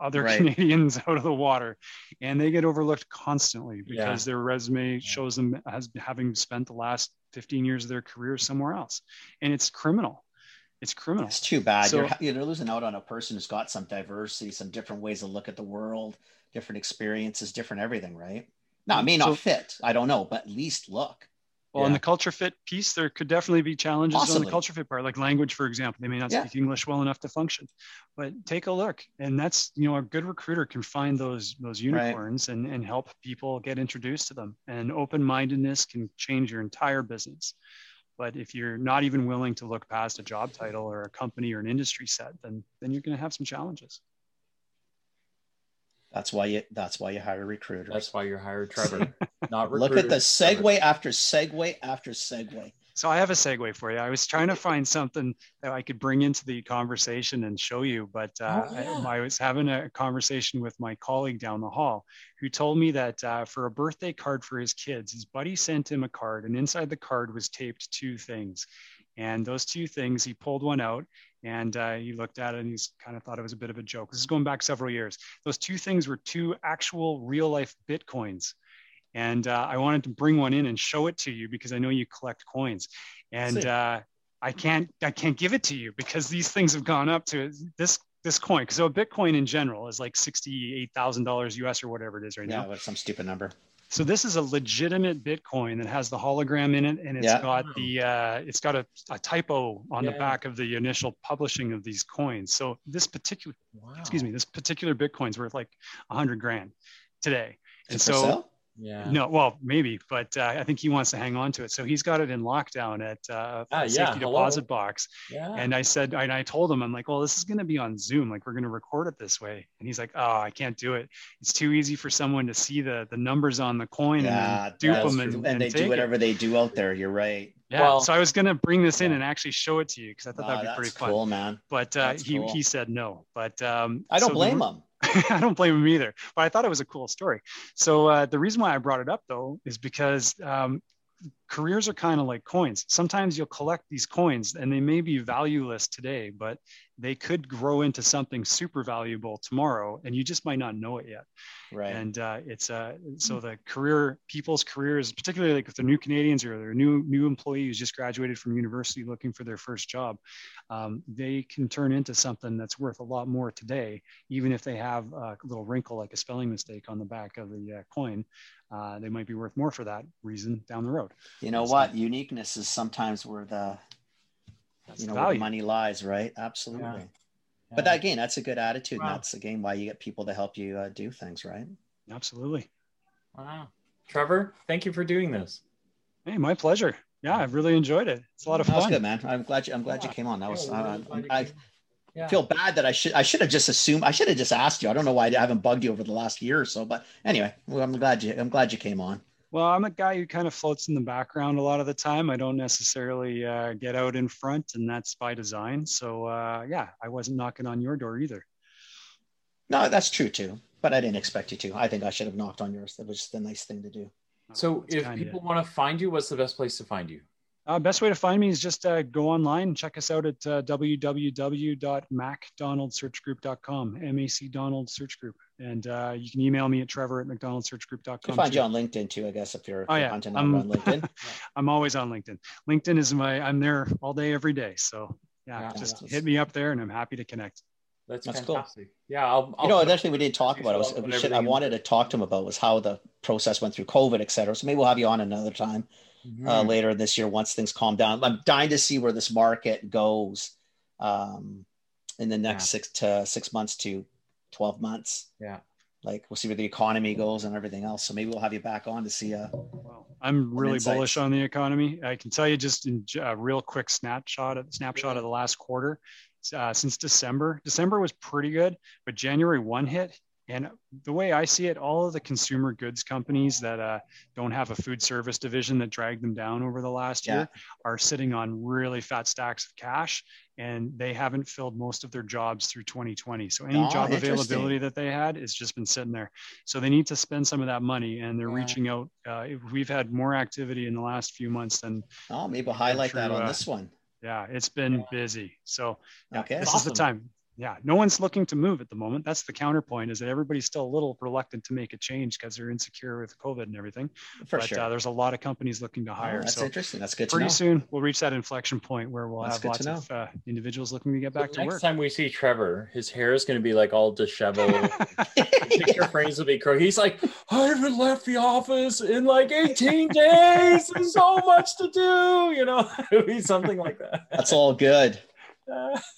other Right. canadians out of the water and they get overlooked constantly Yeah. because their resume shows them as having spent the last 15 years of their career somewhere else and it's criminal it's criminal It's too bad. So- you're, you're losing out on a person who's got some diversity, some different ways to look at the world, different experiences, different everything, right? Now, it mm, may not So- fit. I don't know, but at least look. Well, in Yeah. the culture fit piece, there could definitely be challenges on the culture fit part, like language, for example. They may not Yeah. speak English well enough to function, but take a look. And that's, you know, a good recruiter can find those those Right. unicorns and, and help people get introduced to them. And open-mindedness can change your entire business. But if you're not even willing to look past a job title or a company or an industry set, then then you're going to have some challenges. That's why you. That's why you hire recruiters. That's why you're hired Trevor, not Look at the segue after segue after segue. So I have a segue for you. I was trying to find something that I could bring into the conversation and show you, but uh, Oh, yeah. I, I was having a conversation with my colleague down the hall who told me that uh, for a birthday card for his kids, his buddy sent him a card, and inside the card was taped two things. And those two things, he pulled one out and uh, he looked at it and he's kind of thought it was a bit of a joke. This is going back several years. Those two things were two actual real life Bitcoins. And uh, I wanted to bring one in and show it to you because I know you collect coins. And uh, I can't I can't give it to you because these things have gone up to this this coin. So a Bitcoin in general is like sixty eight thousand dollars US or whatever it is right Yeah, now. with some stupid number. So this is a legitimate Bitcoin that has the hologram in it, and it's Yeah. got the uh, it's got a, a typo on the back of the initial publishing of these coins. So this particular Wow. excuse me, this particular Bitcoin's worth like a hundred grand today. And Is so? Yeah. no, well, maybe, but uh, I think he wants to hang on to it. So he's got it in lockdown at uh, Ah, a yeah, safety hello. deposit box. Yeah. And I said, and I told him, I'm like, well, this is going to be on Zoom. Like, we're going to record it this way. And he's like, oh, I can't do it. It's too easy for someone to see the the numbers on the coin Yeah, and then dupe them true. and, and, they take do it. whatever they do out there. You're right. Yeah. Well- so I was going to bring this in Yeah. and actually show it to you because I thought Ah, that'd be that's pretty fun. cool, man. But uh, he cool. he said no. But um, I don't so blame re- them. I don't blame him either. But I thought it was a cool story. So uh, the reason why I brought it up though is because um, careers are kind of like coins. Sometimes you'll collect these coins and they may be valueless today, but they could grow into something super valuable tomorrow, and you just might not know it yet. Right. And uh, it's uh, so the career people's careers, particularly like if they're new Canadians or they're new new employee who's just graduated from university looking for their first job, um, they can turn into something that's worth a lot more today, even if they have a little wrinkle like a spelling mistake on the back of the uh, coin. Uh, they might be worth more for that reason down the road. You know So- what? Uniqueness is sometimes where the That's you the know where the money lies, right? Absolutely. Yeah. But that, again, that's a good attitude. and Wow. That's again why you get people to help you uh, do things, right? Absolutely. wow. Trevor, thank you for doing this. Hey, my pleasure. Yeah, I've really enjoyed it. It's a lot of That was fun. good, man. I'm glad you. I'm glad you came on. That was. Yeah, we're uh, really I. Yeah. feel bad that I should. I should have just assumed. I should have just asked you. I don't know why I haven't bugged you over the last year or so. But anyway, well, I'm glad you. I'm glad you came on. Well, I'm a guy who kind of floats in the background a lot of the time. I don't necessarily uh, get out in front, and that's by design. So, uh, yeah, I wasn't knocking on your door either. No, that's true too. But I didn't expect you to. I think I should have knocked on yours. That was just a nice thing to do. So That's if kinda people want to find you, what's the best place to find you? Uh, best way to find me is just uh, go online and check us out at uh, www.macdonaldsearchgroup.com, M-A-C Donald Search Group. And uh, you can email me at trevor at You macdonaldsearchgroup.com. can find too. you on LinkedIn too, I guess, if you're, if Oh, you're yeah. hunting I'm- on LinkedIn. I'm always on LinkedIn. LinkedIn is my, I'm there all day, every day. So yeah, Yeah, just that's- hit me up there and I'm happy to connect. That's, That's cool. Yeah, I'll, I'll you know, put- another thing we didn't talk about was I'll put we should, I wanted to talk to him about was how the process went through COVID, et cetera. So maybe we'll have you on another time uh, Mhm. later this year once things calm down. I'm dying to see where this market goes um, in the next Yeah. six to six months to 12 months. Yeah. Like we'll see where the economy goes and everything else. So maybe we'll have you back on to see. Uh, Well, I'm really bullish on the economy. I can tell you just in a real quick snapshot of, snapshot of the last quarter. Uh, since December, December was pretty good, but January one hit. And the way I see it, all of the consumer goods companies that uh, don't have a food service division that dragged them down over the last Yeah. year are sitting on really fat stacks of cash, and they haven't filled most of their jobs through 2020. So any Oh, job availability that they had has just been sitting there. So they need to spend some of that money, and they're Yeah. reaching out. Uh, we've had more activity in the last few months than oh, maybe we'll highlight that on uh, this one. yeah. It's been Yeah. busy. So yeah, Okay. this Awesome. is the time. Yeah, no one's looking to move at the moment. That's the counterpoint is that everybody's still a little reluctant to make a change because they're insecure with COVID and everything. For but sure. uh, there's a lot of companies looking to Oh, hire. that's so interesting. That's good to pretty know. soon we'll reach that inflection point where we'll That's have good lots of uh, individuals looking to get back The to next work. Next time we see Trevor, his hair is going to be like all disheveled. Picture frames will be crooked. He's like, I haven't left the office in like 18 days. There's so much to do. You know, it'll be something like that. That's all good. Uh,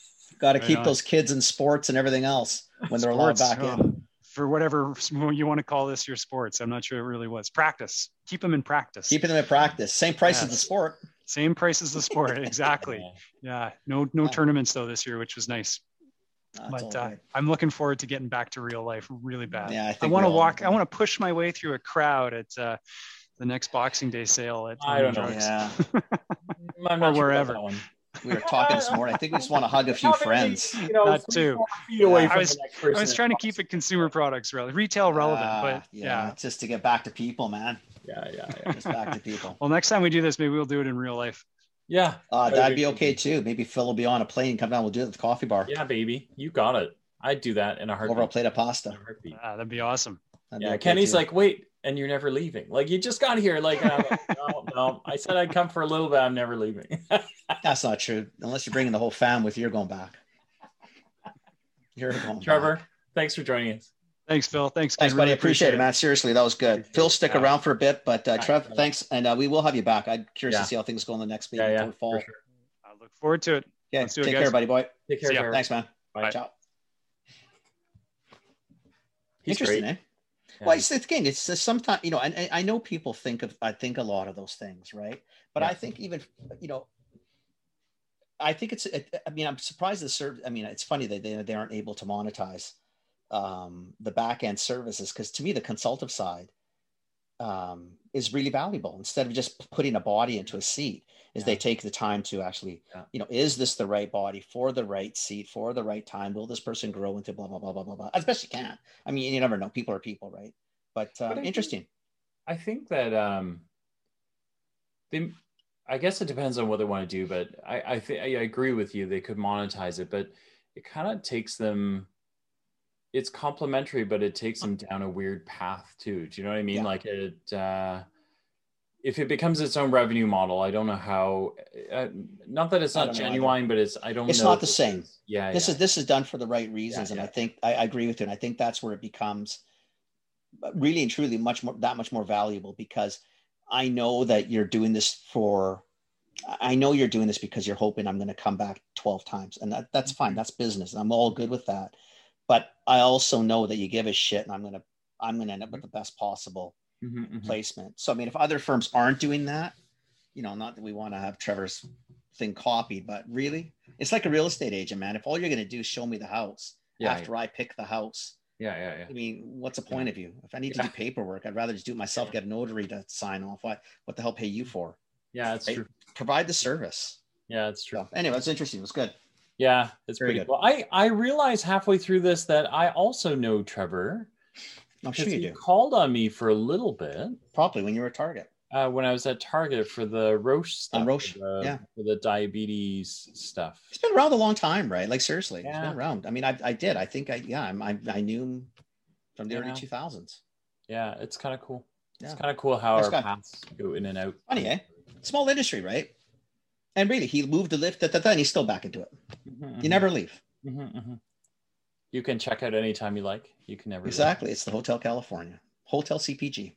Got to Right keep on. those kids in sports and everything else when they're allowed Sports, back oh, in. For whatever you want to call this your sports. I'm not sure it really was. Practice. Keep them in practice. Keeping them in practice. Same price as the sport. Same price as the sport. exactly. Yeah. No no Yeah. tournaments though this year, which was nice. That's but uh, good. I'm looking forward to getting back to real life really bad. Yeah, I I want to walk. I want to push my way through a crowd at uh, the next Boxing Day sale at I don't know. Drugs. Yeah. I'm not Or sure about wherever. That one. We were talking this morning. I think we just want to hug a few friends. You know, That too. away Yeah. I was- the I was trying to keep it consumer products relevant, retail relevant, Ah, but yeah. Just to get back to people, man. Yeah, yeah, yeah. Just back to people. Well, next time we do this, maybe we'll do it in real life. Yeah, Uh, That'd that'd be be okay too. Maybe Phil will be on a plane come down. We'll do it at the coffee bar yeah, baby, you got it. I'd do that in a over a plate of pasta. a. Ah, that'd be awesome. That'd be Yeah, okay, Kenny's too. like, wait, and you're never leaving. Like you just got here. Like, I'm like, no, no. I said I'd come for a little bit. I'm never leaving. that's not true. Unless you're bringing the whole fam with you, you're going back. You're going Trevor, back. thanks for joining us. Thanks, Phil. Thanks, Thanks, buddy. Really Appreciate it, man. Seriously, that was good. Phil, stick Yeah. around for a bit, but uh, Trev, thanks, and uh, we will have you back. I'm curious Yeah. to see how things go in the next meeting Yeah, yeah, fall. for sure. I look forward to it. Okay, Let's do it, take care, buddy boy. Take care, See ya. Trevor. Thanks, man. Bye. Ciao. He's Interesting, great. eh? Yeah. Well, it's, again, it's sometimes you know, and, and I know people think of I think a lot of those things, right? But Yeah. I think even you know, I think it's. It, I mean, I'm surprised the serve. I mean, it's funny that they, they aren't able to monetize um, the back end services because to me, the consultative side um, is really valuable. Instead of just putting a body into a seat, is they take the time to actually, Yeah. you know, is this the right body for the right seat for the right time? Will this person grow into blah blah blah blah blah blah? As best you can. I mean, you never know. People are people, right? But, uh, But I think- interesting. I think that um they i guess it depends on what they want to do but i i think i agree with you they could monetize it but it kind of takes them it's complementary but it takes them down a weird path too do you know what i mean Yeah. like it uh if it becomes its own revenue model i don't know how uh, not that it's not don't know either. genuine but it's i don't It's not the same. is- yeah this yeah. is this is done for the right reasons and yeah. i think I, I agree with you and i think that's where it becomes really and truly much more that much more valuable because i know that you're doing this for i know you're doing this because you're hoping i'm going to come back 12 times and that, that's fine that's business and i'm all good with that but i also know that you give a shit and i'm going to i'm going to end up with the best possible Mhm, mhm. placement. So I mean, if other firms aren't doing that, you know, not that we want to have Trevor's thing copied, but really, it's like a real estate agent, man. If all you're going to do is show me the house yeah after I pick the house, yeah yeah yeah I mean, what's the point of you? If I need to Yeah. do paperwork, I'd rather just do it myself, get a notary to sign off. What what the hell pay you for? yeah it's Right? true Provide the service. yeah that's true So anyway, it's interesting. It was good. Yeah, it's Very pretty good. cool. I I realized halfway through this that I also know Trevor. I'm sure you he do. called on me for a little bit Probably when you were a target. uh, when I was at Target for the Roche stuff. On Roche, for the, yeah. for the diabetes stuff. It's been around a long time, right? Like seriously, it's Yeah. been around. I mean, I, I did. I think I yeah, I'm- I I knew him from the early Yeah. 2000s. Yeah, it's kind of cool. It's Yeah. kind of cool how Nice our guy. paths go in and out. Funny, eh? Small industry, right? And really, he moved the lift, da, da, da, and he's still back into it. Mhm, You never leave. mhm, mhm. You can check out anytime you like. You can never leave. Exactly. It's the Hotel California, Hotel CPG.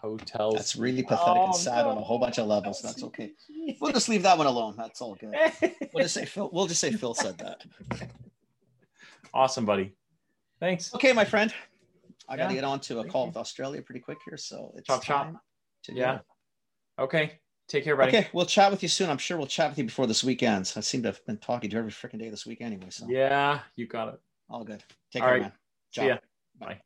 Hotel. That's really pathetic Oh, and sad on a whole bunch of levels. That's okay. We'll just leave that one alone. That's all good. We'll just say Phil. We'll just say Phil said that. awesome, buddy. Thanks. Okay, my friend. I got to get on to a Thank call you. with Australia pretty quick here, so it's Chop, chop. Yeah. Okay. Take care, buddy. Okay, we'll chat with you soon. I'm sure we'll chat with you before this weekend. I seem to have been talking to you every freaking day this week anyway, so Yeah, you got it. all good. Take All care, right. man. See Ciao. ya. Bye. Bye.